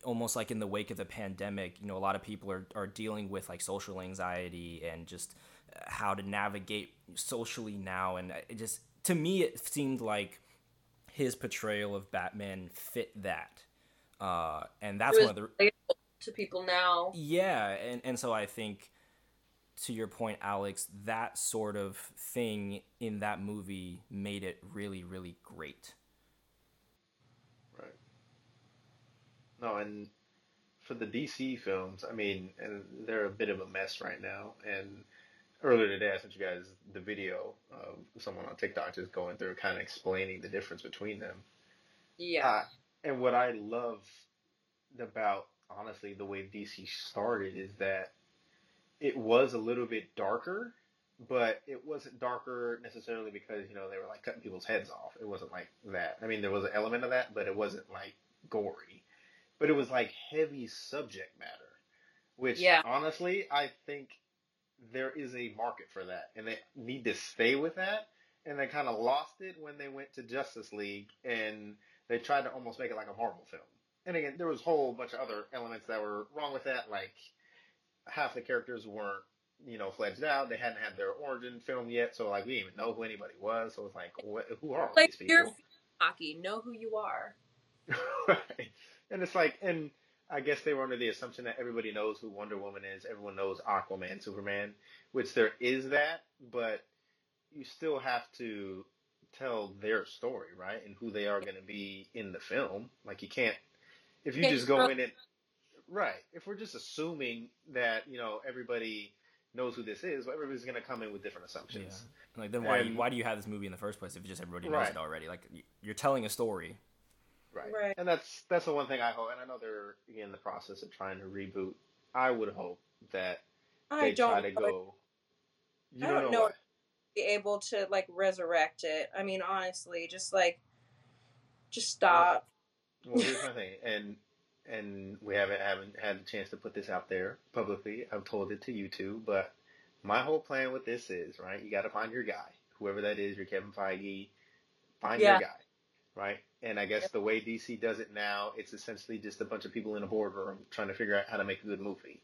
almost like in the wake of the pandemic. You know, a lot of people are are dealing with like social anxiety and just uh, how to navigate socially now, and uh, it just to me it seemed like his portrayal of Batman fit that. Uh, and that's one of the to people now. Yeah, and and so I think to your point, Alex, that sort of thing in that movie made it really, really great. Right. No, and for the DC films, I mean, and they're a bit of a mess right now. And earlier today, I sent you guys the video of someone on TikTok just going through, kind of explaining the difference between them. Yeah. Uh, and what I love about honestly the way DC started is that it was a little bit darker, but it wasn't darker necessarily because you know they were like cutting people's heads off. It wasn't like that. I mean, there was an element of that, but it wasn't like gory. But it was like heavy subject matter, which Yeah. honestly I think there is a market for that, and they need to stay with that. And they kind of lost it when they went to Justice League, and they tried to almost make it like a Marvel film. And again, there was a whole bunch of other elements that were wrong with that, like half the characters weren't, you know, fledged out. They hadn't had their origin film yet, so like we didn't even know who anybody was. So it's like, what, who are all Like these you're people? hockey, know who you are. right. And it's like, and I guess they were under the assumption that everybody knows who Wonder Woman is. Everyone knows Aquaman, Superman, which there is that, but you still have to tell their story, right? And who they are going to be in the film. Like you can't, if you just go in and, right. If we're just assuming that, you know, everybody knows who this is, well, everybody's going to come in with different assumptions. Like then why And- why do you have this movie in the first place if just everybody knows Right. it already? Like you're telling a story. Right. Right. And that's that's the one thing I hope, and I know they're in the process of trying to reboot. I would hope that I they try to go. You I don't, don't know, know be able to like resurrect it. I mean, honestly, just like, just stop. Well, here's my thing, and and we haven't haven't had the chance to put this out there publicly. I've told it to you two, but my whole plan with this is right. You got to find your guy, whoever that is. Your Kevin Feige. Find Yeah. your guy, right? And I guess the way DC does it now, it's essentially just a bunch of people in a boardroom trying to figure out how to make a good movie.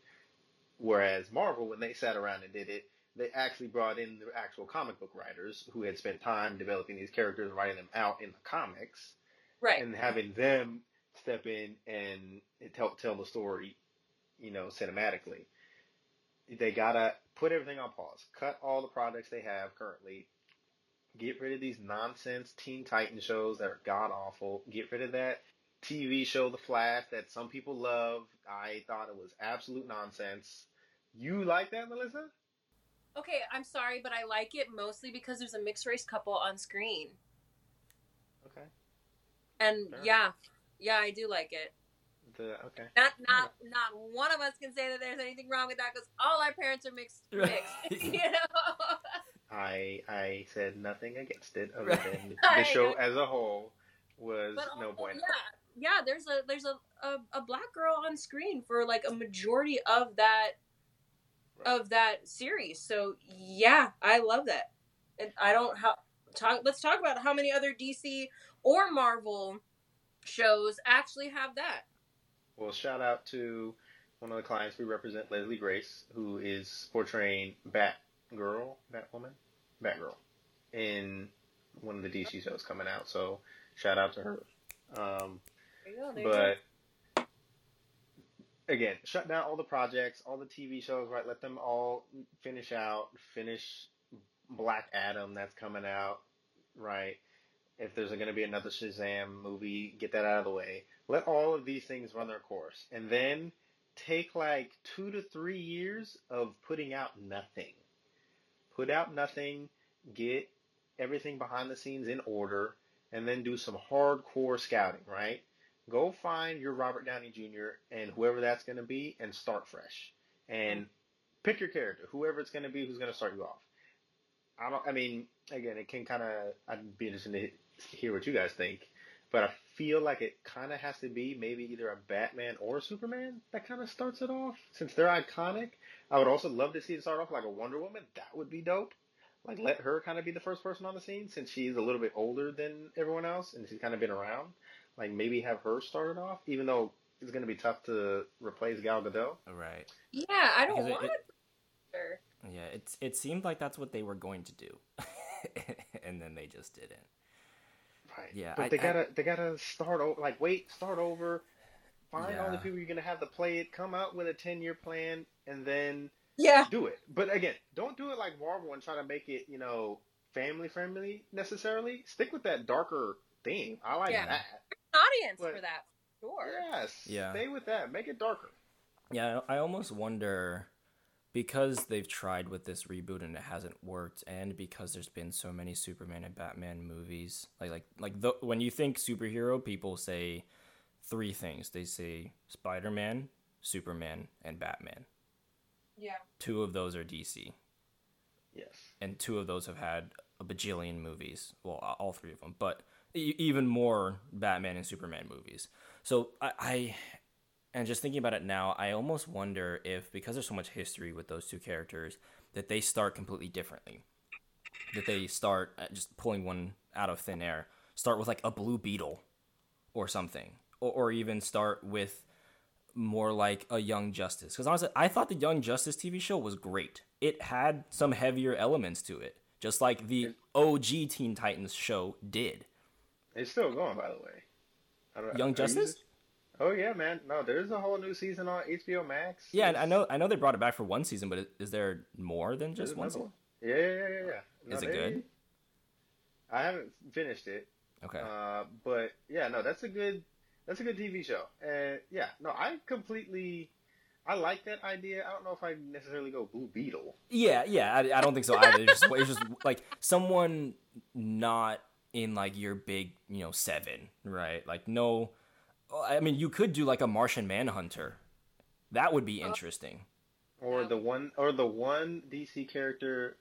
Whereas Marvel, when they sat around and did it, they actually brought in the actual comic book writers who had spent time developing these characters, and writing them out in the comics, Right. and having them step in and tell tell the story, you know, cinematically. They gotta put everything on pause, cut all the projects they have currently, get rid of these nonsense Teen Titan shows that are god awful, get rid of that TV show The Flash that some people love. I thought it was absolute nonsense. You like that, Melissa? Okay, I'm sorry, but I like it mostly because there's a mixed race couple on screen. Okay. And Fair yeah, yeah, I do like it. The okay. Not not not one of us can say that there's anything wrong with that because all our parents are mixed. Mixed, you know. I I said nothing against it other Right. than the show as a whole was But no bueno. yeah, yeah. There's a there's a, a a black girl on screen for like a majority of that Right. of that series. So yeah, I love that. And I don't how talk. Let's talk about how many other DC or Marvel shows actually have that. Well, shout out to one of the clients we represent, Leslie Grace, who is portraying Batgirl, Batwoman, Batgirl, in one of the DC shows coming out. So shout out to her. Um, There you go. There you go. but again, shut down all the projects, all the TV shows, right? Let them all finish out. Finish Black Adam that's coming out, right? If there's going to be another Shazam movie, get that out of the way. Let all of these things run their course, and then take like two to three years of putting out nothing. Put out nothing, get everything behind the scenes in order, and then do some hardcore scouting, right? Go find your Robert Downey Jr. and whoever that's going to be and start fresh. And pick your character, whoever it's going to be who's going to start you off. I don't, I mean, again, it can kind of, I'd be interested to hear what you guys think, but I feel like it kind of has to be maybe either a Batman or a Superman that kind of starts it off. Since they're iconic, I would also love to see it start off like a Wonder Woman. That would be dope. Like let her kind of be the first person on the scene since she's a little bit older than everyone else and she's kind of been around. Like maybe have her started off, even though it's going to be tough to replace Gal Gadot. Right. Yeah, I don't Because it- want it- it. Yeah, it's it seemed like that's what they were going to do, and then they just didn't. Right. Yeah, But I- they gotta they gotta start over. Like wait, start over. Find all the people you're gonna have to play it. Come out with a ten year plan, and then Yeah. do it. But again, don't do it like Marvel and try to make it you know family friendly necessarily. Stick with that darker theme. I like Yeah. that. Audience But- for that, sure. Yes. Yeah. Stay with that. Make it darker. Yeah, I I almost wonder because they've tried with this reboot and it hasn't worked, and because there's been so many Superman and Batman movies, like like like the, when you think superhero, people say three things. They say Spider Man, Superman, and Batman. Yeah. Two of those are DC, Yes. and two of those have had a bajillion movies. Well, all three of them, but e- even more Batman and Superman movies. So I, I, and just thinking about it now, I almost wonder if because there's so much history with those two characters, that they start completely differently. That they start uh, just pulling one out of thin air. Start with like a Blue Beetle, or something, or, or even start with more like a Young Justice. Because honestly, I thought the Young Justice TV show was great. It had some heavier elements to it, just like the OG Teen Titans show did. It's still going, by the way. I don't, Young you Justice? just- Oh yeah, man. No, there's a whole new season on HBO Max. Yeah, It's- I know. I know they brought it back for one season, but is there more than there's just one season? Yeah, yeah, yeah, yeah. yeah. No, Is it they- good? I haven't finished it, Okay. uh, but yeah, no, that's a good, that's a good TV show. And yeah, no, I completely, I like that idea. I don't know if I necessarily go Blue Beetle. Yeah, yeah. I, I don't think so either. It's just, it's just like someone not in like your big, you know, seven, right? Like no. I mean, you could do like a Martian Manhunter. That would be interesting. or the one or the one DC character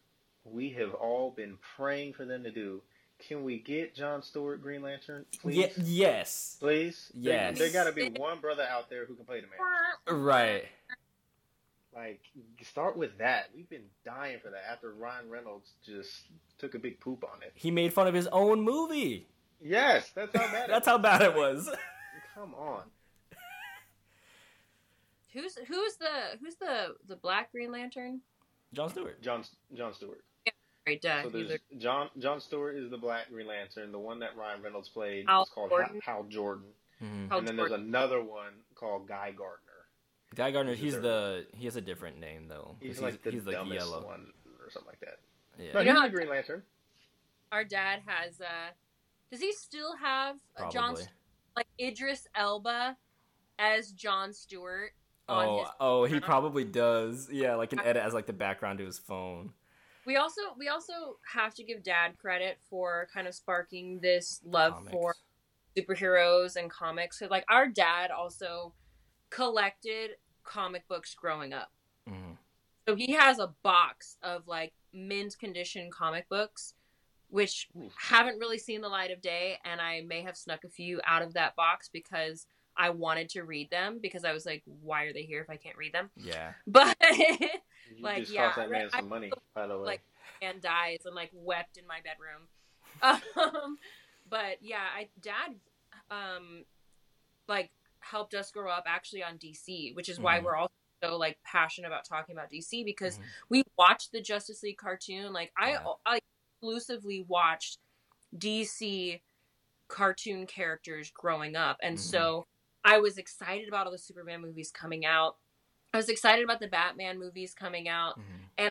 we have all been praying for them to do. Can we get John Stewart Green Lantern, please? Ye- yes. Please? Yes. There, there got to be one brother out there who can play the man. Right. Like, start with that. We've been dying for that after Ryan Reynolds just took a big poop on it. He made fun of his own movie. Yes, that's how bad. That's it how was. bad it was. Come on. Who's who's the who's the the Black Green Lantern? John Stewart. John John Stewart. Right, duh. So he's there's John John Stewart is the Black Green Lantern. The one that Ryan Reynolds played Hal is called Jordan. Hal, Hal Jordan. Mhm. Hal and then there's another one called Guy Gardner. Guy Gardner. He's He's the the he has a different name though. He's, like the he's like yellow. one or something like that. Yeah. No, You know he's how- a Green Lantern. our dad has. uh Does he still have uh, John like Idris Elba as John Stewart on Oh, his? oh, he probably does. Yeah, like an edit as like the background to his phone. We also we also have to give dad credit for kind of sparking this love Comics. for superheroes and comics. So, like our dad also collected comic books growing up. Mhm. So he has a box of like mint condition comic books, which haven't really seen the light of day. And I may have snuck a few out of that box because I wanted to read them because I was like, why are they here if I can't read them? Yeah. But You Like, just yeah, that I man read- some I- money, by the way. like, and dies and like wept in my bedroom. Um, but yeah, I dad um like helped us grow up actually on DC, which is why Mhm. we're all so like passionate about talking about DC because Mhm. we watched the Justice League cartoon. Like I Yeah. I exclusively watched DC cartoon characters growing up. And Mhm. so I was excited about all the Superman movies coming out. I was excited about the Batman movies coming out Mhm.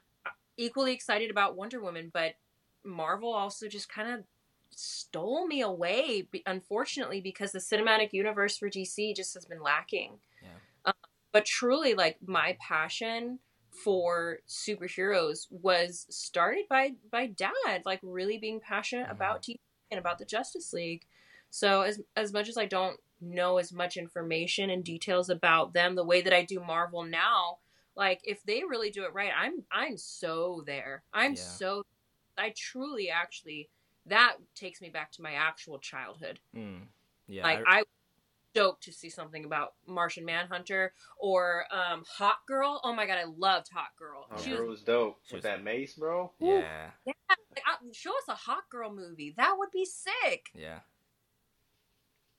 equally excited about Wonder Woman, but Marvel also just kind of stole me away, unfortunately, because the cinematic universe for DC just has been lacking. Yeah. Um, but truly like my passion for superheroes was started by by dad like really being passionate Mhm. about TV and about the Justice League. So as as much as I don't know as much information and details about them the way that I do Marvel now, like if they really do it right, I'm I'm so there. I'm Yeah. so I truly actually that takes me back to my actual childhood. Mm. Yeah. Like I- I, stoked to see something about Martian Manhunter or um, Hot Girl. Oh my god, I loved Hawkgirl. Oh, She girl was was dope She with was- that mace, bro. yeah. like, I- show us a Hawkgirl movie. That would be sick. Yeah.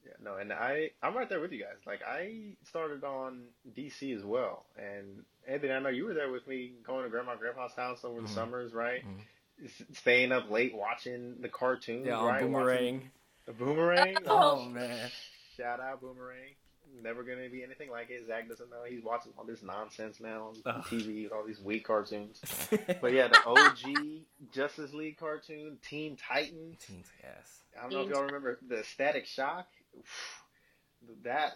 Yeah, no, and I I'm right there with you guys. Like I started on DC as well, and Anthony, I know you were there with me, going to grandma and grandpa's house over the Mhm. summers, right? Mhm. S- Staying up late watching the cartoons, Yeah, on right? Watching Boomerang. The Boomerang. Oh. Oh man. Shout out Boomerang. Never gonna be anything like it. Zach doesn't know. He's watching all this nonsense now on Ugh. TV with all these weak cartoons. But yeah, the OG Justice League cartoon, Teen Titans. Teens, yes. I don't know if y'all remember the Static Shock. That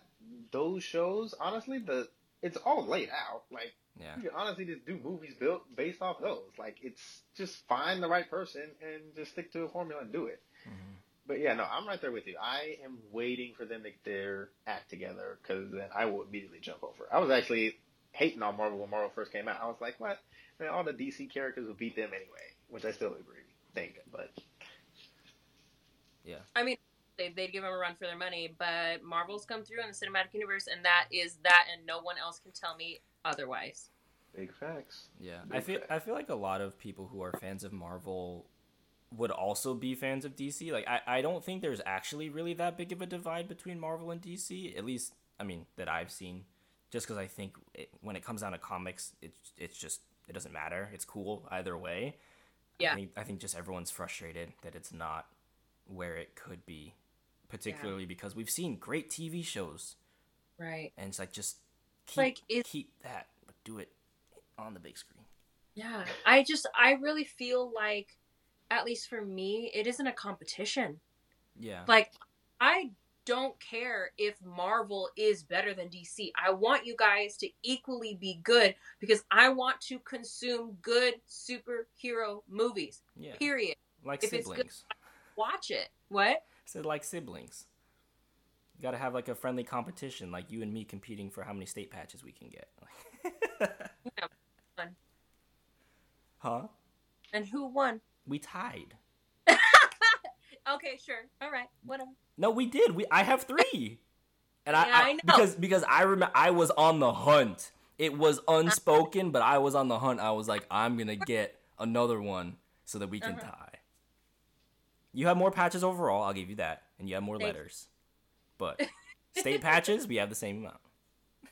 those shows, honestly, the it's all laid out. Like Yeah. you can honestly just do movies built based off those. Like it's just find the right person and just stick to a formula and do it. Mhm. But yeah, no, I'm right there with you. I am waiting for them to get their act together because then I will immediately jump over. I was actually hating on Marvel when Marvel first came out. I was like, what? Man, all the DC characters will beat them anyway, which I still agree. Think, but Yeah. I mean, they, they'd give them a run for their money, but Marvel's come through in the cinematic universe, and that is that, and no one else can tell me otherwise. big facts. Yeah, Big I feel facts. I feel like a lot of people who are fans of Marvel would also be fans of DC. Like I, I don't think there's actually really that big of a divide between Marvel and DC. At least I mean that I've seen. Just because I think it, when it comes down to comics, it's it's just it doesn't matter. It's cool either way. Yeah. I think, I think just everyone's frustrated that it's not where it could be, particularly because we've seen great TV shows, Right. and it's like just keep, Like, keep that, but do it on the big screen. Yeah. I just, I really feel like, at least for me, it isn't a competition. Yeah. Like, I don't care if Marvel is better than DC. I want you guys to equally be good because I want to consume good superhero movies. Yeah. Period. Like If it's good- siblings. Watch it. What? Said like siblings. You gotta have like a friendly competition, like you and me competing for how many state patches we can get. Fun. huh? And who won? We tied. Okay, sure. All right. Whatever. No, we did. We I have three. And I, Yeah, I, I know. because because I remember I was on the hunt. It was unspoken, but I was on the hunt. I was like, I'm gonna get another one so that we can Uh-huh. tie. You have more patches overall, I'll give you that, and you have more Thanks. letters. But state patches, we have the same amount.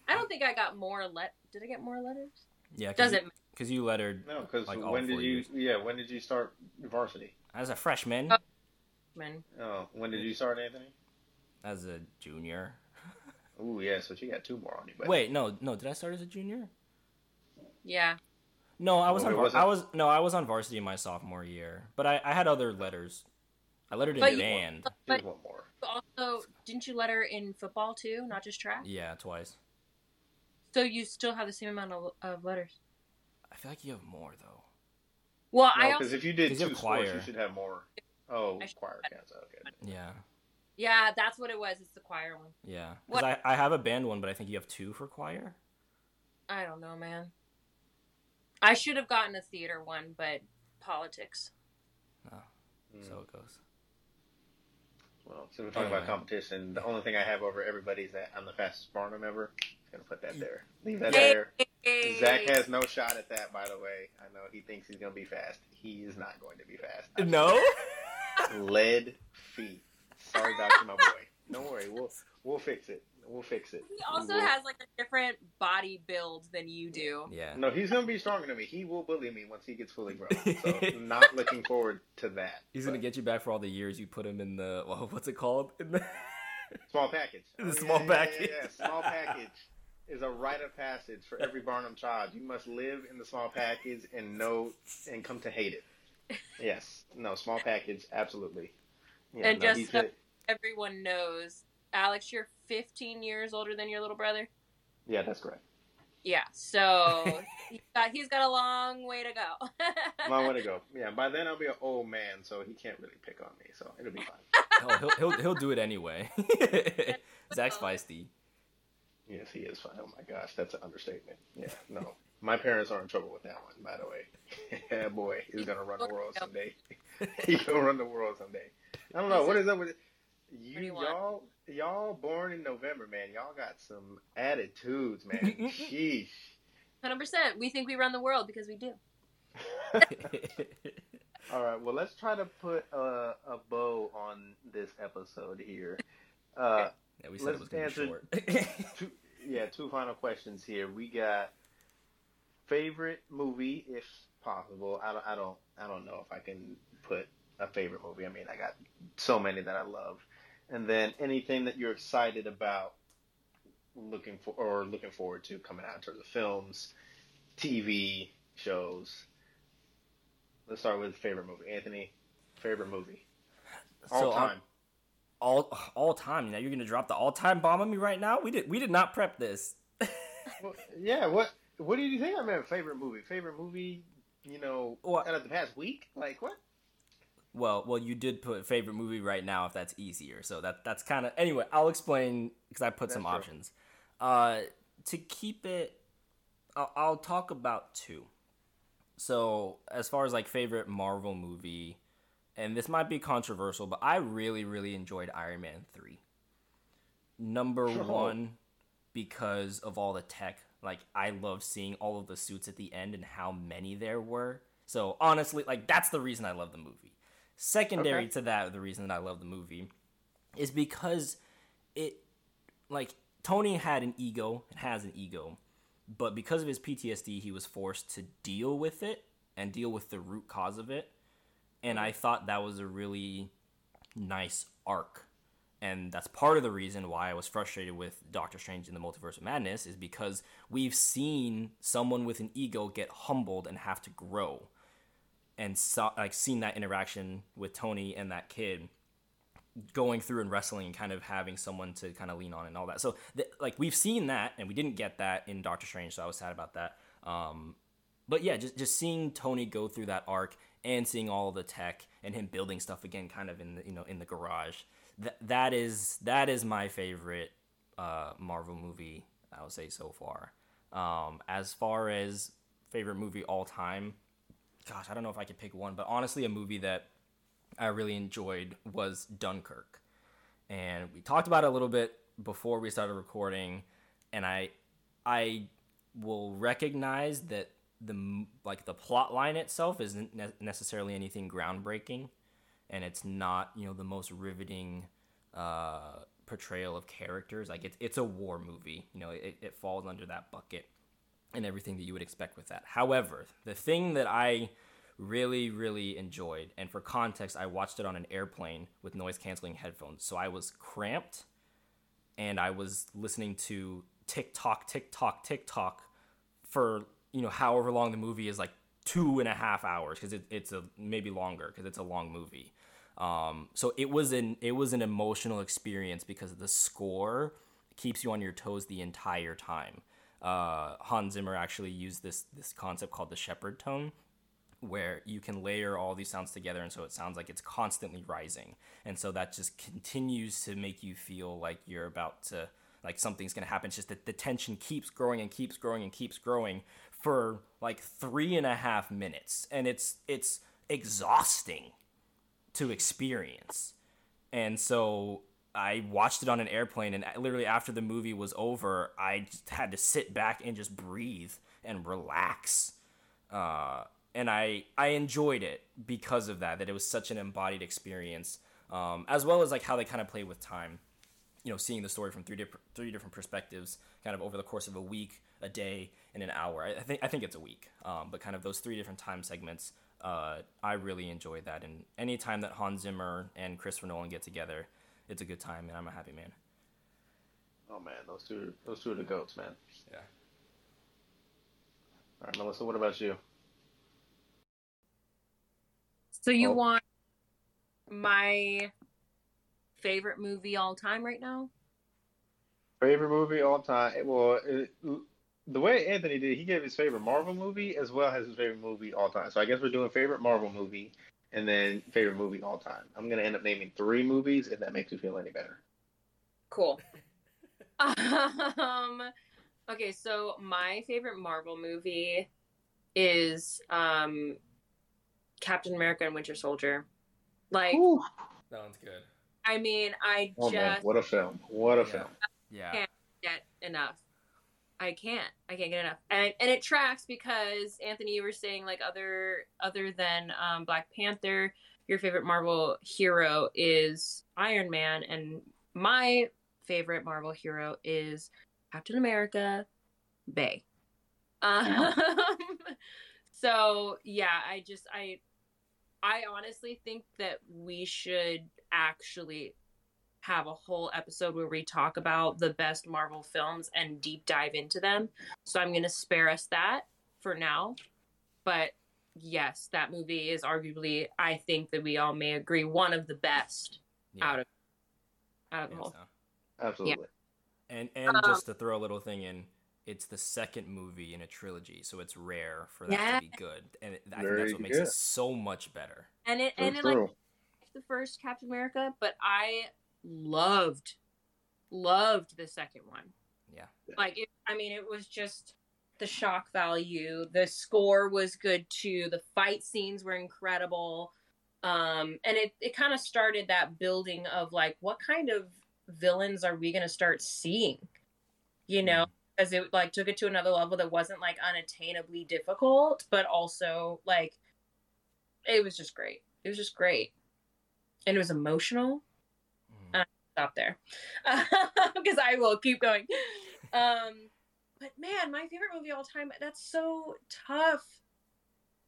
I don't think I got more let. Did I get more letters? Yeah, cause Doesn't. you, cause you lettered No, because Like when did you? years. Yeah, when did you start varsity? as a freshman, Oh. Man. Oh, when did you start, Anthony? as a junior. Ooh, yeah. So you got two more on you. But Wait, no, no. Did I start as a junior? Yeah. No, I oh, was Oh, on. it var- I was no, I was on varsity in my sophomore year, but I, I had other letters. I lettered in But you- band. here's But one more. also, didn't you letter in football too, not just track? Yeah, twice. So you still have the same amount of, of letters. I feel like you have more though. Well, No, also because if you did you two have sports, choir. you should have more. Oh, choir counts. Okay. Yeah, yeah, that's what it was. It's the choir one. yeah. Because I, I have a band one, but I think you have two for choir. I don't know, man. I should have gotten a theater one, but politics. Mm. So it goes. Well, since we're talking Anyway. about uh. competition, the only thing I have over everybody is that I'm the fastest Barnum ever. I'm Gonna put that there. Leave that Yay. there. Zach has no shot at that, by the way. I know he thinks he's gonna be fast. He is not going to be fast. No. Lead feet. Sorry, Doctor, my boy. Don't worry. We'll we'll fix it. We'll fix it. He also We will. has like a different body build than you do. yeah. No, he's gonna be stronger than me. He will bully me once he gets fully grown. So not looking forward to that. He's gonna get you back for all the years you put him in the. Well, what's it called? In the, small package. The Oh, small yeah, yeah, package. Yeah, yeah. Small package is a rite of passage for every Barnum child. You must live in the small package and know and come to hate it. Yes. No, small package, absolutely. Yeah, And no, just so- Everyone knows. Alex, you're 15 years older than your little brother. Yeah, that's correct. Yeah, so he's got, he's got a long way to go. Long way to go. Yeah, by then I'll be an old man, so he can't really pick on me. So it'll be fine. Oh, he'll he'll he'll do it anyway. Zach's feisty. Yes, he is fine. Oh my gosh, that's an understatement. Yeah, no. My parents are in trouble with that one, by the way. yeah, boy, he's gonna run the world someday. he's gonna run the world someday. I don't know what is up with it. You, do you want? y'all, y'all born in November, man. Y'all got some attitudes, man. Sheesh. Hundred percent. We think we run the world because we do. All right, well, let's try to put a, a bow on this episode here. Uh, yeah, we said Let's it was gonna answer- be short. two, yeah, two final questions here. We got favorite movie, if possible. I don't, I don't, I don't know if I can put a favorite movie. I mean, I got so many that I love, and then anything that you're excited about, looking for or looking forward to coming out in terms of films, TV shows. Let's start with favorite movie. Anthony, favorite movie all So, time. all all time. Now you're gonna drop the all time bomb on me right now. We did we did not prep this. Well, yeah, what what did you think I meant favorite movie? Favorite movie, you know, What? out of the past week? Like what? Well, well, you did put favorite movie right now if that's easier. So that that's kind of anyway. I'll explain because I put some true. options. Uh, to keep it, I'll, I'll talk about two. So as far as like favorite Marvel movie, and this might be controversial, but I really really enjoyed Iron Man three. Number one, because of all the tech. Like I love seeing all of the suits at the end and how many there were. So honestly, like that's the reason I love the movie. Secondary Okay. to that, the reason that I love the movie is because it like Tony had an ego and has an ego, but because of his PTSD, he was forced to deal with it and deal with the root cause of it. And I thought that was a really nice arc. And that's part of the reason why I was frustrated with Doctor Strange in the Multiverse of Madness is because we've seen someone with an ego get humbled and have to grow. And saw, like seen that interaction with Tony and that kid going through and wrestling and kind of having someone to kind of lean on and all that. So th- like we've seen that and we didn't get that in Doctor Strange, so I was sad about that. Um, but yeah, just just seeing Tony go through that arc and seeing all the tech and him building stuff again, kind of in the you know in the garage. That that is that is my favorite uh, Marvel movie I would say so far. Um, as far as favorite movie all time, gosh, I don't know if I could pick one, but honestly, a movie that I really enjoyed was Dunkirk. And we talked about it a little bit before we started recording, and I I will recognize that the like the plot line itself isn't ne- necessarily anything groundbreaking, and it's not you know the most riveting uh, portrayal of characters. Like it's it's a war movie, you know, it, it falls under that bucket and everything that you would expect with that. However, the thing that I really, really enjoyed, and for context, I watched it on an airplane with noise canceling headphones. So I was cramped and I was listening to TikTok, TikTok, TikTok for, you know, however long the movie is like two and a half hours because it, it's a maybe longer because it's a long movie. Um, so it was an it was an emotional experience because the score keeps you on your toes the entire time. Uh, Hans Zimmer actually used this this concept called the Shepard tone, where you can layer all these sounds together, and so it sounds like it's constantly rising, and so that just continues to make you feel like you're about to like something's gonna happen. It's just that the tension keeps growing and keeps growing and keeps growing for like three and a half minutes, and it's it's exhausting to experience. And so I watched it on an airplane, and literally after the movie was over, I had to sit back and just breathe and relax. Uh, and I I enjoyed it because of that. That it was such an embodied experience, um, as well as like how they kind of play with time. You know, seeing the story from three different three different perspectives, kind of over the course of a week, a day, and an hour. I, I think I think it's a week, um, but kind of those three different time segments. Uh, I really enjoyed that, and anytime that Hans Zimmer and Christopher Nolan get together, it's a good time, and I'm a happy man. Oh man, those two those two are the goats, man. Yeah. All right, Melissa, what about you? So you Oh. want my favorite movie all time right now? Favorite movie all time? Eh, well, eh, it, the way Anthony did, he gave his favorite Marvel movie as well as his favorite movie all time. So I guess we're doing favorite Marvel movie and then favorite movie all time. I'm gonna end up naming three movies if that makes you feel any better. Cool. um, okay, so my favorite Marvel movie is um, Captain America and Winter Soldier. Like, Ooh. Sounds good. I mean, I Oh man, just what a film! What a Yeah. film! Yeah. Can't. get enough. I can't. I can't get enough. And and it tracks because Anthony, you were saying like other other than um, Black Panther, your favorite Marvel hero is Iron Man, and my favorite Marvel hero is Captain America, Bay. Um, so yeah, I just I I honestly think that we should actually have a whole episode where we talk about the best Marvel films and deep dive into them. So I'm going to spare us that for now. But yes, that movie is arguably, I think that we all may agree, one of the best yeah. out of out of the whole. Oh, Absolutely. And and Um, just to throw a little thing in, it's the second movie in a trilogy, so it's rare for that Yeah. to be good, and it, I think that's what makes good. it so much better. And it True, and it like the first Captain America, but I loved loved the second one. Yeah. Like it, I mean it was just the shock value. The score was good too. The fight scenes were incredible. Um and it it kind of started that building of like what kind of villains are we going to start seeing? You know, as it like took it to another level that wasn't like unattainably difficult, but also like it was just great. It was just great. And it was emotional. Stop there. Because I will keep going. Um but man, my favorite movie all time, that's so tough.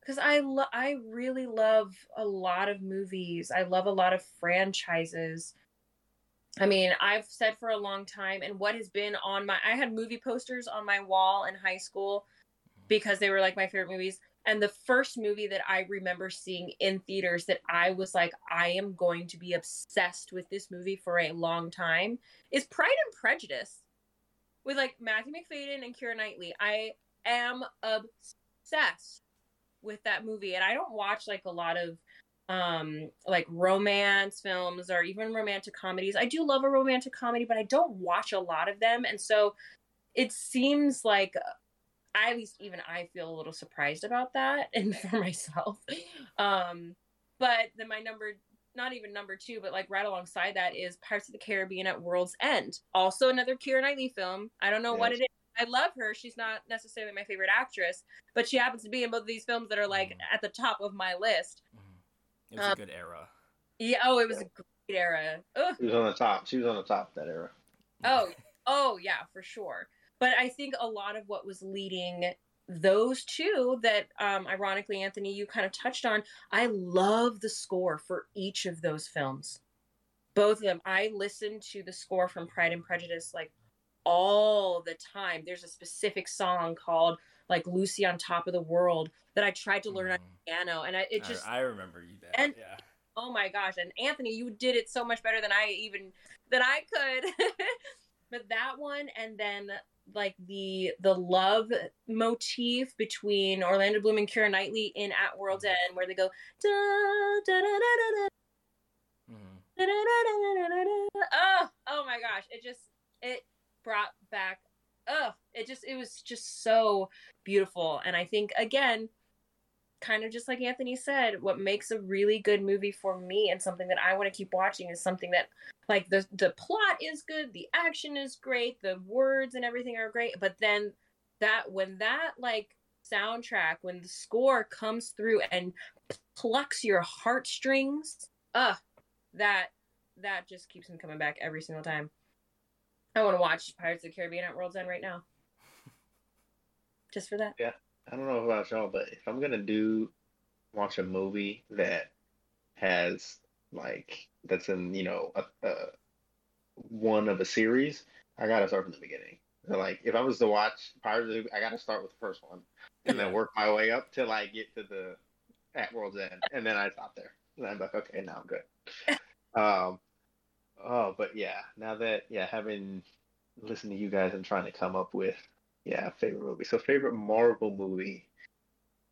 Cuz I lo- I really love a lot of movies. I love a lot of franchises. I mean, I've said for a long time and what has been on my I had movie posters on my wall in high school because they were like my favorite movies. And the first movie that I remember seeing in theaters that I was like, I am going to be obsessed with this movie for a long time is Pride and Prejudice with like Matthew Macfadyen and Keira Knightley. I am obsessed with that movie. And I don't watch like a lot of um like romance films or even romantic comedies. I do love a romantic comedy, but I don't watch a lot of them. And so it seems like I, at least even I feel a little surprised about that and for myself. Um, but then my number, not even number two, but like right alongside that is Pirates of the Caribbean at World's End. Also another Keira Knightley film. I don't know what it is. I love her. She's not necessarily my favorite actress, but she happens to be in both of these films that are like Mhm. at the top of my list. Mhm. It was Um, a good era. Yeah. Oh, it was a great era. Ugh. She was on the top. She was on the top of that era. Oh, oh yeah, for sure. But I think a lot of what was leading those two that um ironically Anthony you kind of touched on, I love the score for each of those films. Both of them. I listened to the score from Pride and Prejudice like all the time. There's a specific song called like Lucy on Top of the World that I tried to learn on Mhm. piano and I, it I- just I, remember you that. and- yeah. oh my gosh and anthony you did it so much better than i even than i could but that one and then like the the love motif between orlando bloom and Keira Knightley in at world's end where they go da, da, da, da, da, da, Mhm. da, da, da, da, da, da. oh oh my gosh it just it brought back oh it just it was just so beautiful and i think again kind of just like Anthony said, what makes a really good movie for me and something that I want to keep watching is something that like the the plot is good, the action is great, the words and everything are great, but then that when that like soundtrack, when the score comes through and plucks your heartstrings, uh that that just keeps me coming back every single time. I want to watch Pirates of the Caribbean at World's End right now. Just for that. Yeah. I don't know about y'all, but if I'm gonna do watch a movie that has like that's in you know a, a one of a series, I gotta start from the beginning. So like if I was to watch Pirates, of the- I gotta start with the first one and then work my way up till I get to the at World's End, and then I stop there. And I'm like, okay, now I'm good. um, oh, but yeah, now that yeah, having listened to you guys and trying to come up with Yeah, favorite movie. So favorite Marvel movie.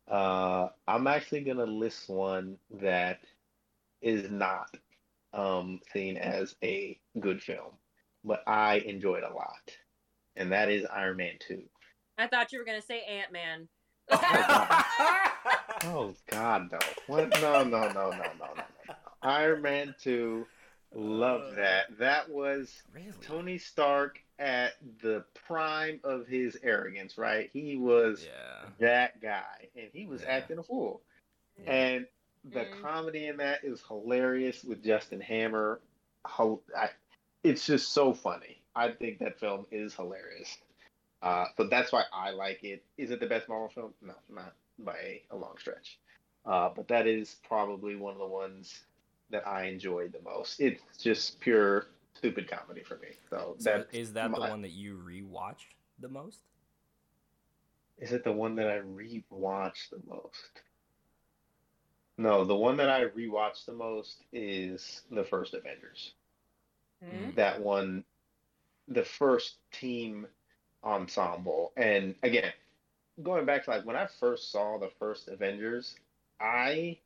Uh, I'm actually gonna list one that is not um, seen as a good film, but I enjoyed a lot, and that is Iron Man Two. I thought you were gonna say Ant Man. Oh God, no! What? No, no, no, no, no, no, no. Iron Man Two. Love that. That was really? Tony Stark at the prime of his arrogance, right? He was Yeah. that guy, and he was Yeah. acting a fool. Yeah. And the Mm. comedy in that is hilarious with Justin Hammer. How I, it's just so funny. I think that film is hilarious. Uh, so that's why I like it. Is it the best Marvel film? No, not by a long stretch. Uh, but that is probably one of the ones that I enjoyed the most. It's just pure stupid comedy for me. So, So that is that the one that you rewatched the most? Is it the one that I rewatched the most? No, the one that I rewatched the most is the first Avengers. Hmm? That one, the first team ensemble. And again, going back to like when I first saw the first Avengers, I,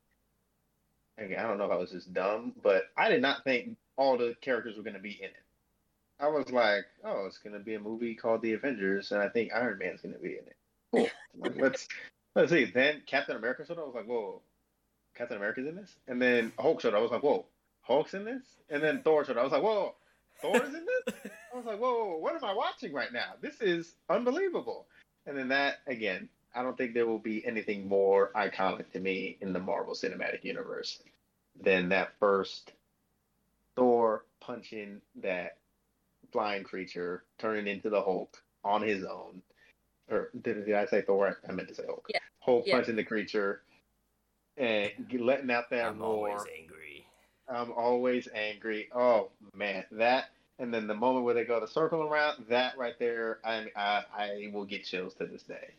again, I don't know if I was just dumb, but I did not think all the characters were going to be in it. I was like, oh, it's going to be a movie called The Avengers, and I think Iron Man's going to be in it. Cool. Like, let's let's see. Then Captain America up. I was like, whoa, Captain America's in this. And then Hulk showed up. I was like, whoa, Hulk's in this. And then Thor showed up. I was like, whoa, Thor's in this. I was like, whoa, whoa, whoa, what am I watching right now? This is unbelievable. And then that again, I don't think there will be anything more iconic to me in the Marvel Cinematic Universe than that first Thor punching that flying creature, turning into the Hulk on his own. Or did, did I say Thor? I meant to say Hulk. Yeah. Hulk Yeah. punching the creature and letting out that I'm roar. always angry. I'm always angry. Oh man, that and then the moment where they go the circle around, that right there, I I, I will get chills to this day.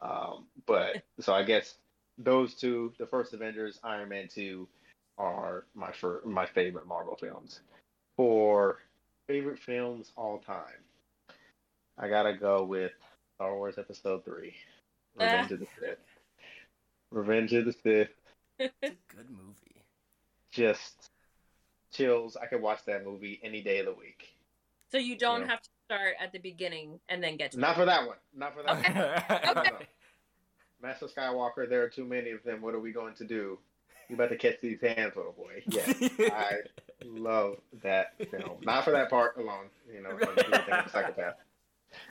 Um, but so I guess those two, the first Avengers, Iron Man two, are my fir- my favorite Marvel films. For favorite films all time, I gotta go with Star Wars Episode three, Revenge of the Sith. Revenge of the Sith It's a good movie. just chills. I could watch that movie any day of the week. So you don't Yeah. have to start at the beginning and then get to Not for that one. Not for that one. okay. No, no. Master Skywalker, there are too many of them. What are we going to do? You about to catch these hands, little boy. Yeah, I love that film. Not for that part alone, you know, for the people think I'm a psychopath.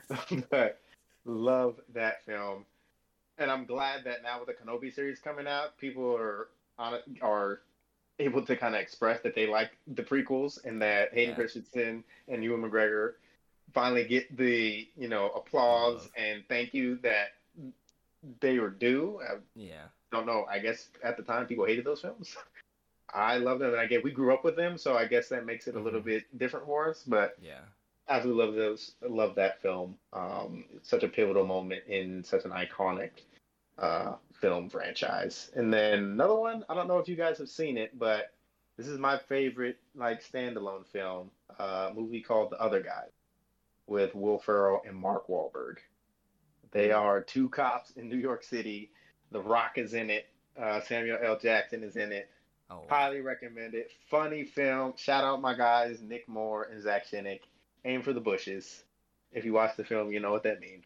but love that film. And I'm glad that now with the Kenobi series coming out, people are on are able to kind of express that they like the prequels and that Hayden Yeah. Christensen and Ewan McGregor finally get the you know applause and thank you that they were due. I yeah. don't know. I guess at the time people hated those films. I love them, and I guess we grew up with them, so I guess that makes it a little Mhm. bit different for us. But Yeah. Absolutely love those. Love that film. Um, it's such a pivotal moment in such an iconic uh, film franchise. And then another one. I don't know if you guys have seen it, but this is my favorite like standalone film. Uh, movie called The Other Guys with Will Ferrell and Mark Wahlberg. They are two cops in New York City. The Rock is in it. Uh, Samuel L. Jackson is in it. Oh. Highly recommend it. Funny film. Shout out my guys, Nick Moore and Zach Shinnick. Aim for the bushes. If you watch the film, you know what that means.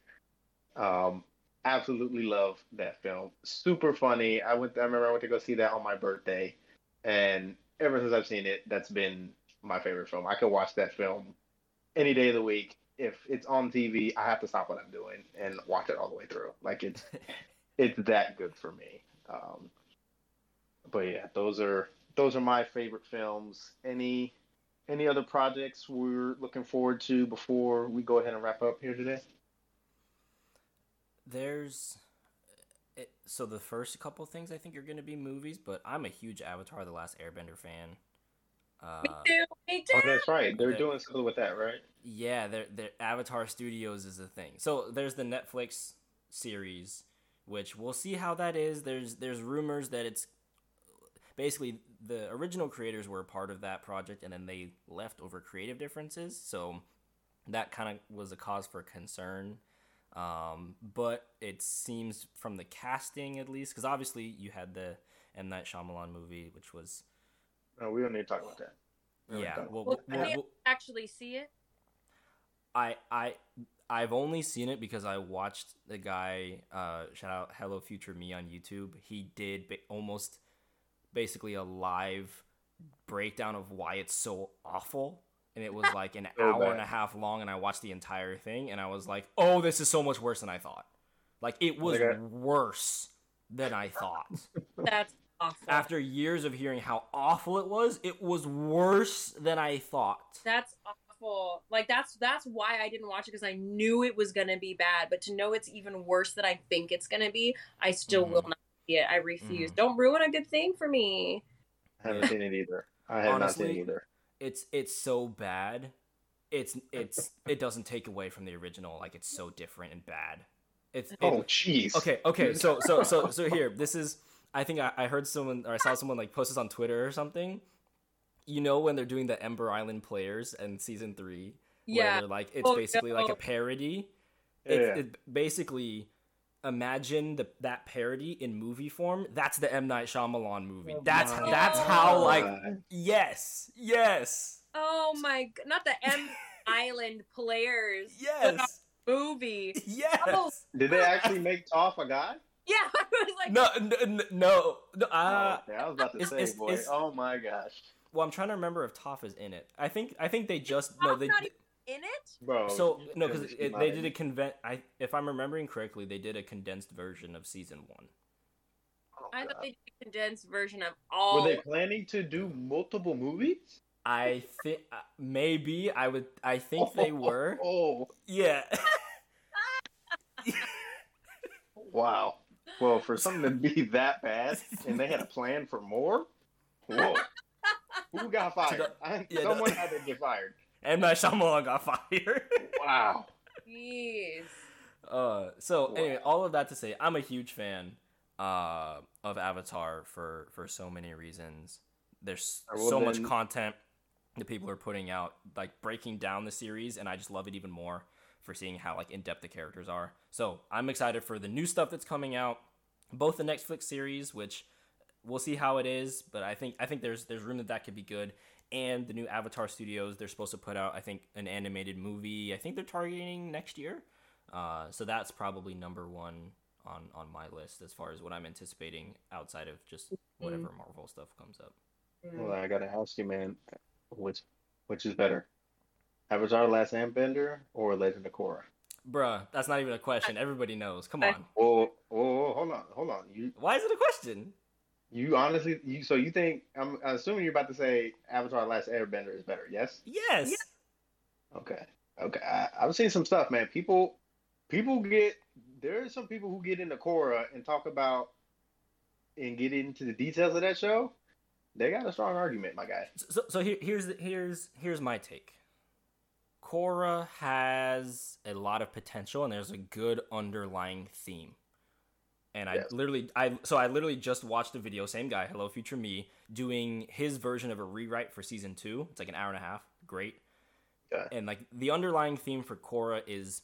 Um, absolutely love that film. Super funny. I went. I remember I went to go see that on my birthday, and ever since I've seen it, that's been my favorite film. I could watch that film any day of the week. If it's on TV, I have to stop what I'm doing and watch it all the way through. Like it's it's that good for me. Um, but yeah, those are those are my favorite films. Any any other projects we're looking forward to before we go ahead and wrap up here today? There's it, so the first couple things I think are going to be movies, but I'm a huge Avatar: The Last Airbender fan. Uh, Me too. Me too. Oh, that's right. They're Okay. doing something with that, right? yeah, their their Avatar Studios is a thing. So there's the Netflix series, which we'll see how that is. There's there's rumors that it's basically the original creators were a part of that project, and then they left over creative differences. So that kind of was a cause for concern. Um, but it seems from the casting, at least, because obviously you had the M Night Shyamalan movie, which was No, we don't need to talk about that. We don't need to yeah. talk Well, Well, well, I didn't well, actually see it. I I I've only seen it because I watched the guy uh, shout out Hello Future Me on YouTube. He did ba- almost basically a live breakdown of why it's so awful. And it was like an So hour bad. and a half long, and I watched the entire thing, and I was like, "Oh, this is so much worse than I thought." Like it was Okay. worse than I thought. That's awful. After years of hearing how awful it was, it was worse than I thought. That's awful. Like that's that's why I didn't watch it because I knew it was gonna be bad. But to know it's even worse than I think it's gonna be, I still Mhm. will not see it. I refuse. Mhm. Don't ruin a good thing for me. I haven't seen it either. I have not seen Honestly, it either. it's it's so bad it's it's it doesn't take away from the original like it's so different and bad it's it- Oh, jeez. okay okay so so so so here this is i think I, I heard someone or i saw someone like post this on twitter or something you know when they're doing the ember island players and season three where Yeah. they're like it's Oh, basically like a parody Yeah, it, yeah. it basically imagine the, that parody in movie form that's the m night Shyamalan movie Oh that's my that's how like yes yes Oh my! g- Not the M Island players yes movie. Yes. Oh. Did they actually make Toph a guy? Yeah, I was like, No, n- n- no, no. Uh, oh, okay. I was about to it's- say, it's- boy. it's- oh my gosh, well, I'm trying to remember if Toph is in it. I think I think they just no they. not even in it. bro. So no, because me she's not they did a it. convent. I if I'm remembering correctly, they did a condensed version of season one. Oh, I thought they did a condensed version of all. Were they planning to do multiple movies? I think uh, maybe I would. I think they were. Oh, Yeah. wow. Well, for something to be that bad, and they had a plan for more. Whoa. Who got fired? the- I, yeah, someone no. had to get fired. M Night Shyamalan got fired. Wow. Jeez. Uh, so Wow. anyway, all of that to say, I'm a huge fan uh, of Avatar for for so many reasons. There's well, so much content that people are putting out, like breaking down the series, and I just love it even more for seeing how like in depth the characters are. So I'm excited for the new stuff that's coming out, both the Netflix series, which we'll see how it is, but I think I think there's there's room that that could be good. And the new Avatar Studios, they're supposed to put out, I think, an animated movie. I think they're targeting next year. Uh, so that's probably number one on on my list as far as what I'm anticipating outside of just whatever Marvel stuff comes up. Well, I gotta ask you, man, which which is better, Avatar: Last Airbender or Legend of Korra? Bruh, that's not even a question. Everybody knows. Come on. Oh, oh, hold on, hold on. You Why is it a question? You honestly you so you think I'm assuming you're about to say Avatar: Last Airbender is better? Yes. Yes. Okay. Okay. I, I've seen some stuff, man. People, people get there are some people who get into Korra and talk about and get into the details of that show. They got a strong argument, my guy. So, so here, here's here's here's my take. Korra has a lot of potential, and there's a good underlying theme. And I Yes. literally, I so I literally just watched a video, same guy, Hello Future Me, doing his version of a rewrite for season two. It's like an hour and a half, great. Okay. And like the underlying theme for Korra is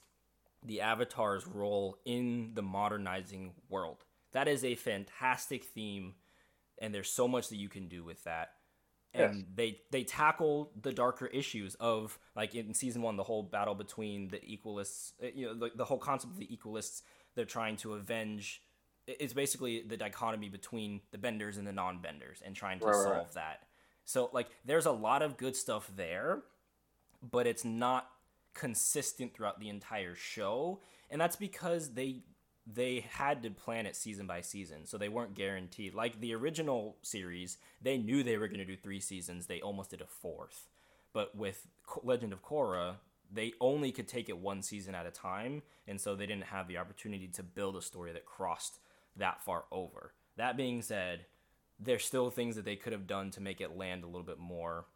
the Avatar's role in the modernizing world. That is a fantastic theme, and there's so much that you can do with that. And Yes. they they tackle the darker issues of like in season one, the whole battle between the equalists, uh, you know, the, the whole concept of the equalists. They're trying to avenge. It's basically the dichotomy between the benders and the non-benders, and trying to Right, solve right. that. So like, there's a lot of good stuff there, but it's not consistent throughout the entire show and that's because they they had to plan it season by season so they weren't guaranteed like the original series they knew they were going to do three seasons they almost did a fourth but with legend of korra they only could take it one season at a time and so they didn't have the opportunity to build a story that crossed that far over that being said there's still things that they could have done to make it land a little bit more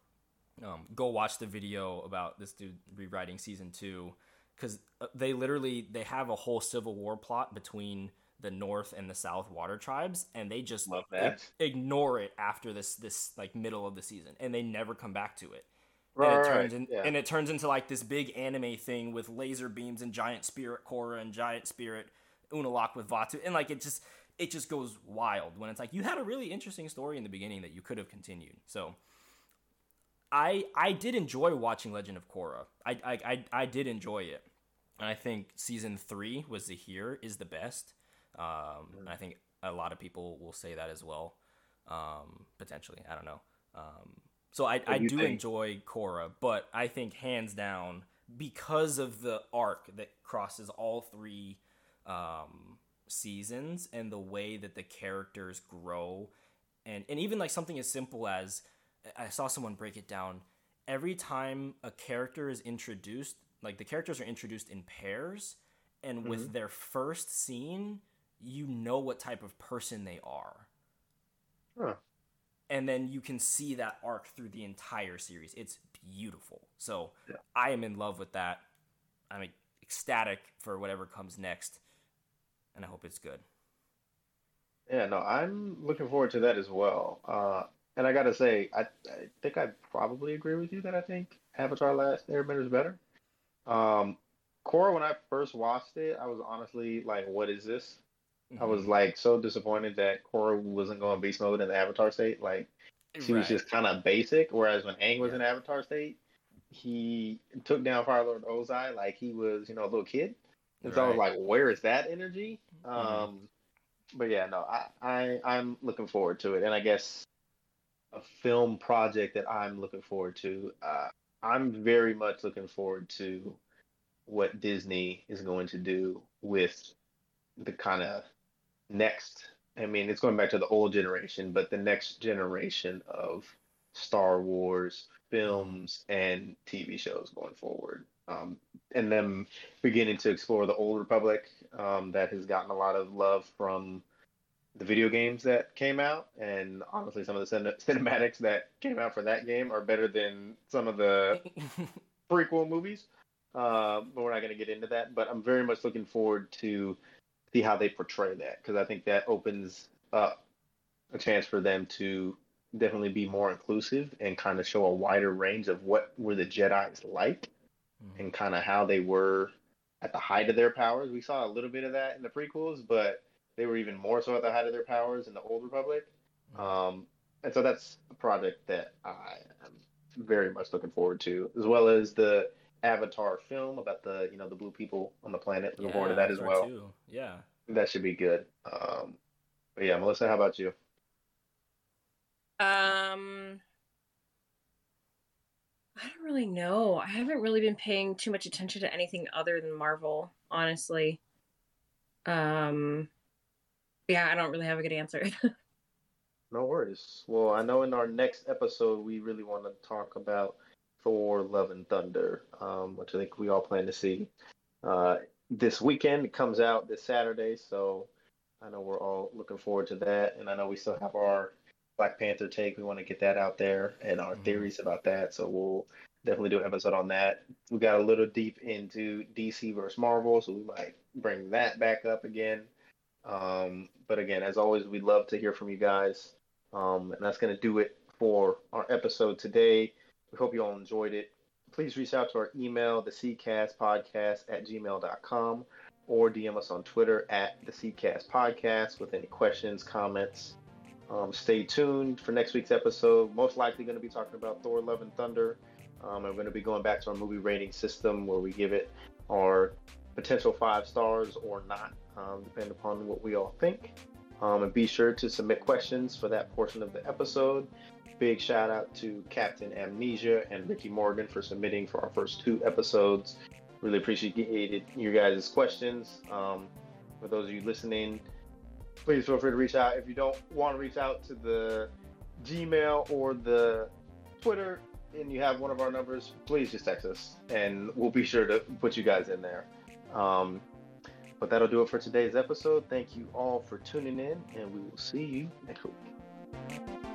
um, go watch the video about this dude rewriting season two because they literally they have a whole civil war plot between the north and the south water tribes and they just Love that. ig- ignore it after this this like middle of the season and they never come back to it Right, and it turns in, yeah. and it turns into like this big anime thing with laser beams and giant spirit Korra and giant spirit Unalaq with Vaatu, and like it just it just goes wild when it's like you had a really interesting story in the beginning that you could have continued. So I I did enjoy watching Legend of Korra. I I I, I did enjoy it, and I think season three was the here is the best. Um, and I think a lot of people will say that as well. Um, potentially, I don't know. Um, so I, I do do think? enjoy Korra, but I think hands down because of the arc that crosses all three um, seasons and the way that the characters grow, and and even like something as simple as I saw someone break it down. Every time a character is introduced, like the characters are introduced in pairs, and with their first scene, you know what type of person they are Huh. and then you can see that arc through the entire series. It's beautiful. So Yeah. I am in love with that. I'm ecstatic for whatever comes next, and I hope it's good. Yeah, no, I'm looking forward to that as well. Uh, and I gotta say, I, I think I probably agree with you that I think Avatar: Last Airbender is better. Um, Korra, when I first watched it, I was honestly like, "What is this?" I was like so disappointed that Korra wasn't going beast mode in the Avatar state. Like she was just kind of basic. Whereas when Aang was Yeah. in Avatar state, he took down Fire Lord Ozai like he was, you know, a little kid. And so I was like, where is that energy? Mhm. Um, but yeah, no, I, I I'm looking forward to it, and I guess a film project that I'm looking forward to. Uh, I'm very much looking forward to what Disney is going to do with the kind of next. I mean, it's going back to the old generation, but the next generation of Star Wars films and TV shows going forward. Um, and them beginning to explore the old Republic um, that has gotten a lot of love from the video games that came out. And honestly, some of the cin- cinematics that came out for that game are better than some of the prequel movies. Uh, but we're not going to get into that. But I'm very much looking forward to see how they portray that because I think that opens up a chance for them to definitely be more inclusive and kind of show a wider range of what were the Jedi's like Mhm. and kind of how they were at the height of their powers. We saw a little bit of that in the prequels, but they were even more so at the height of their powers in the Old Republic. Um, and so that's a project that I am very much looking forward to, as well as the Avatar film about the you know the blue people on the planet. Looking forward to that as well. too. Yeah. That should be good. Um, but yeah, Melissa, how about you? Um, I don't really know. I haven't really been paying too much attention to anything other than Marvel, honestly. Um, yeah, I don't really have a good answer. No worries. Well, I know in our next episode we really want to talk about Thor: Love and Thunder, um, which I think we all plan to see uh, this weekend. It comes out this Saturday, so I know we're all looking forward to that. And I know we still have our Black Panther take. We want to get that out there and our Mhm. theories about that. So we'll definitely do an episode on that. We got a little deep into DC versus Marvel, so we might bring that back up again. Um, but again, as always, we'd love to hear from you guys. Um, and that's going to do it for our episode today. We hope you all enjoyed it. Please reach out to our email, the Podcast at gmail.com, or DM us on Twitter at the Podcast with any questions, comments. Um, stay tuned for next week's episode. Most likely going to be talking about Thor: Love and Thunder. Um, we're going to be going back to our movie rating system where we give it our potential five stars or not, um, depending upon what we all think. Um, and be sure to submit questions for that portion of the episode. Big shout out to Captain Amnesia and Ricky Morgan for submitting for our first two episodes. Really appreciated your guys' questions. Um, for those of you listening, please feel free to reach out. If you don't want to reach out to the Gmail or the Twitter and you have one of our numbers, please just text us and we'll be sure to put you guys in there. Um, but that'll do it for today's episode. Thank you all for tuning in, and we will see you next week.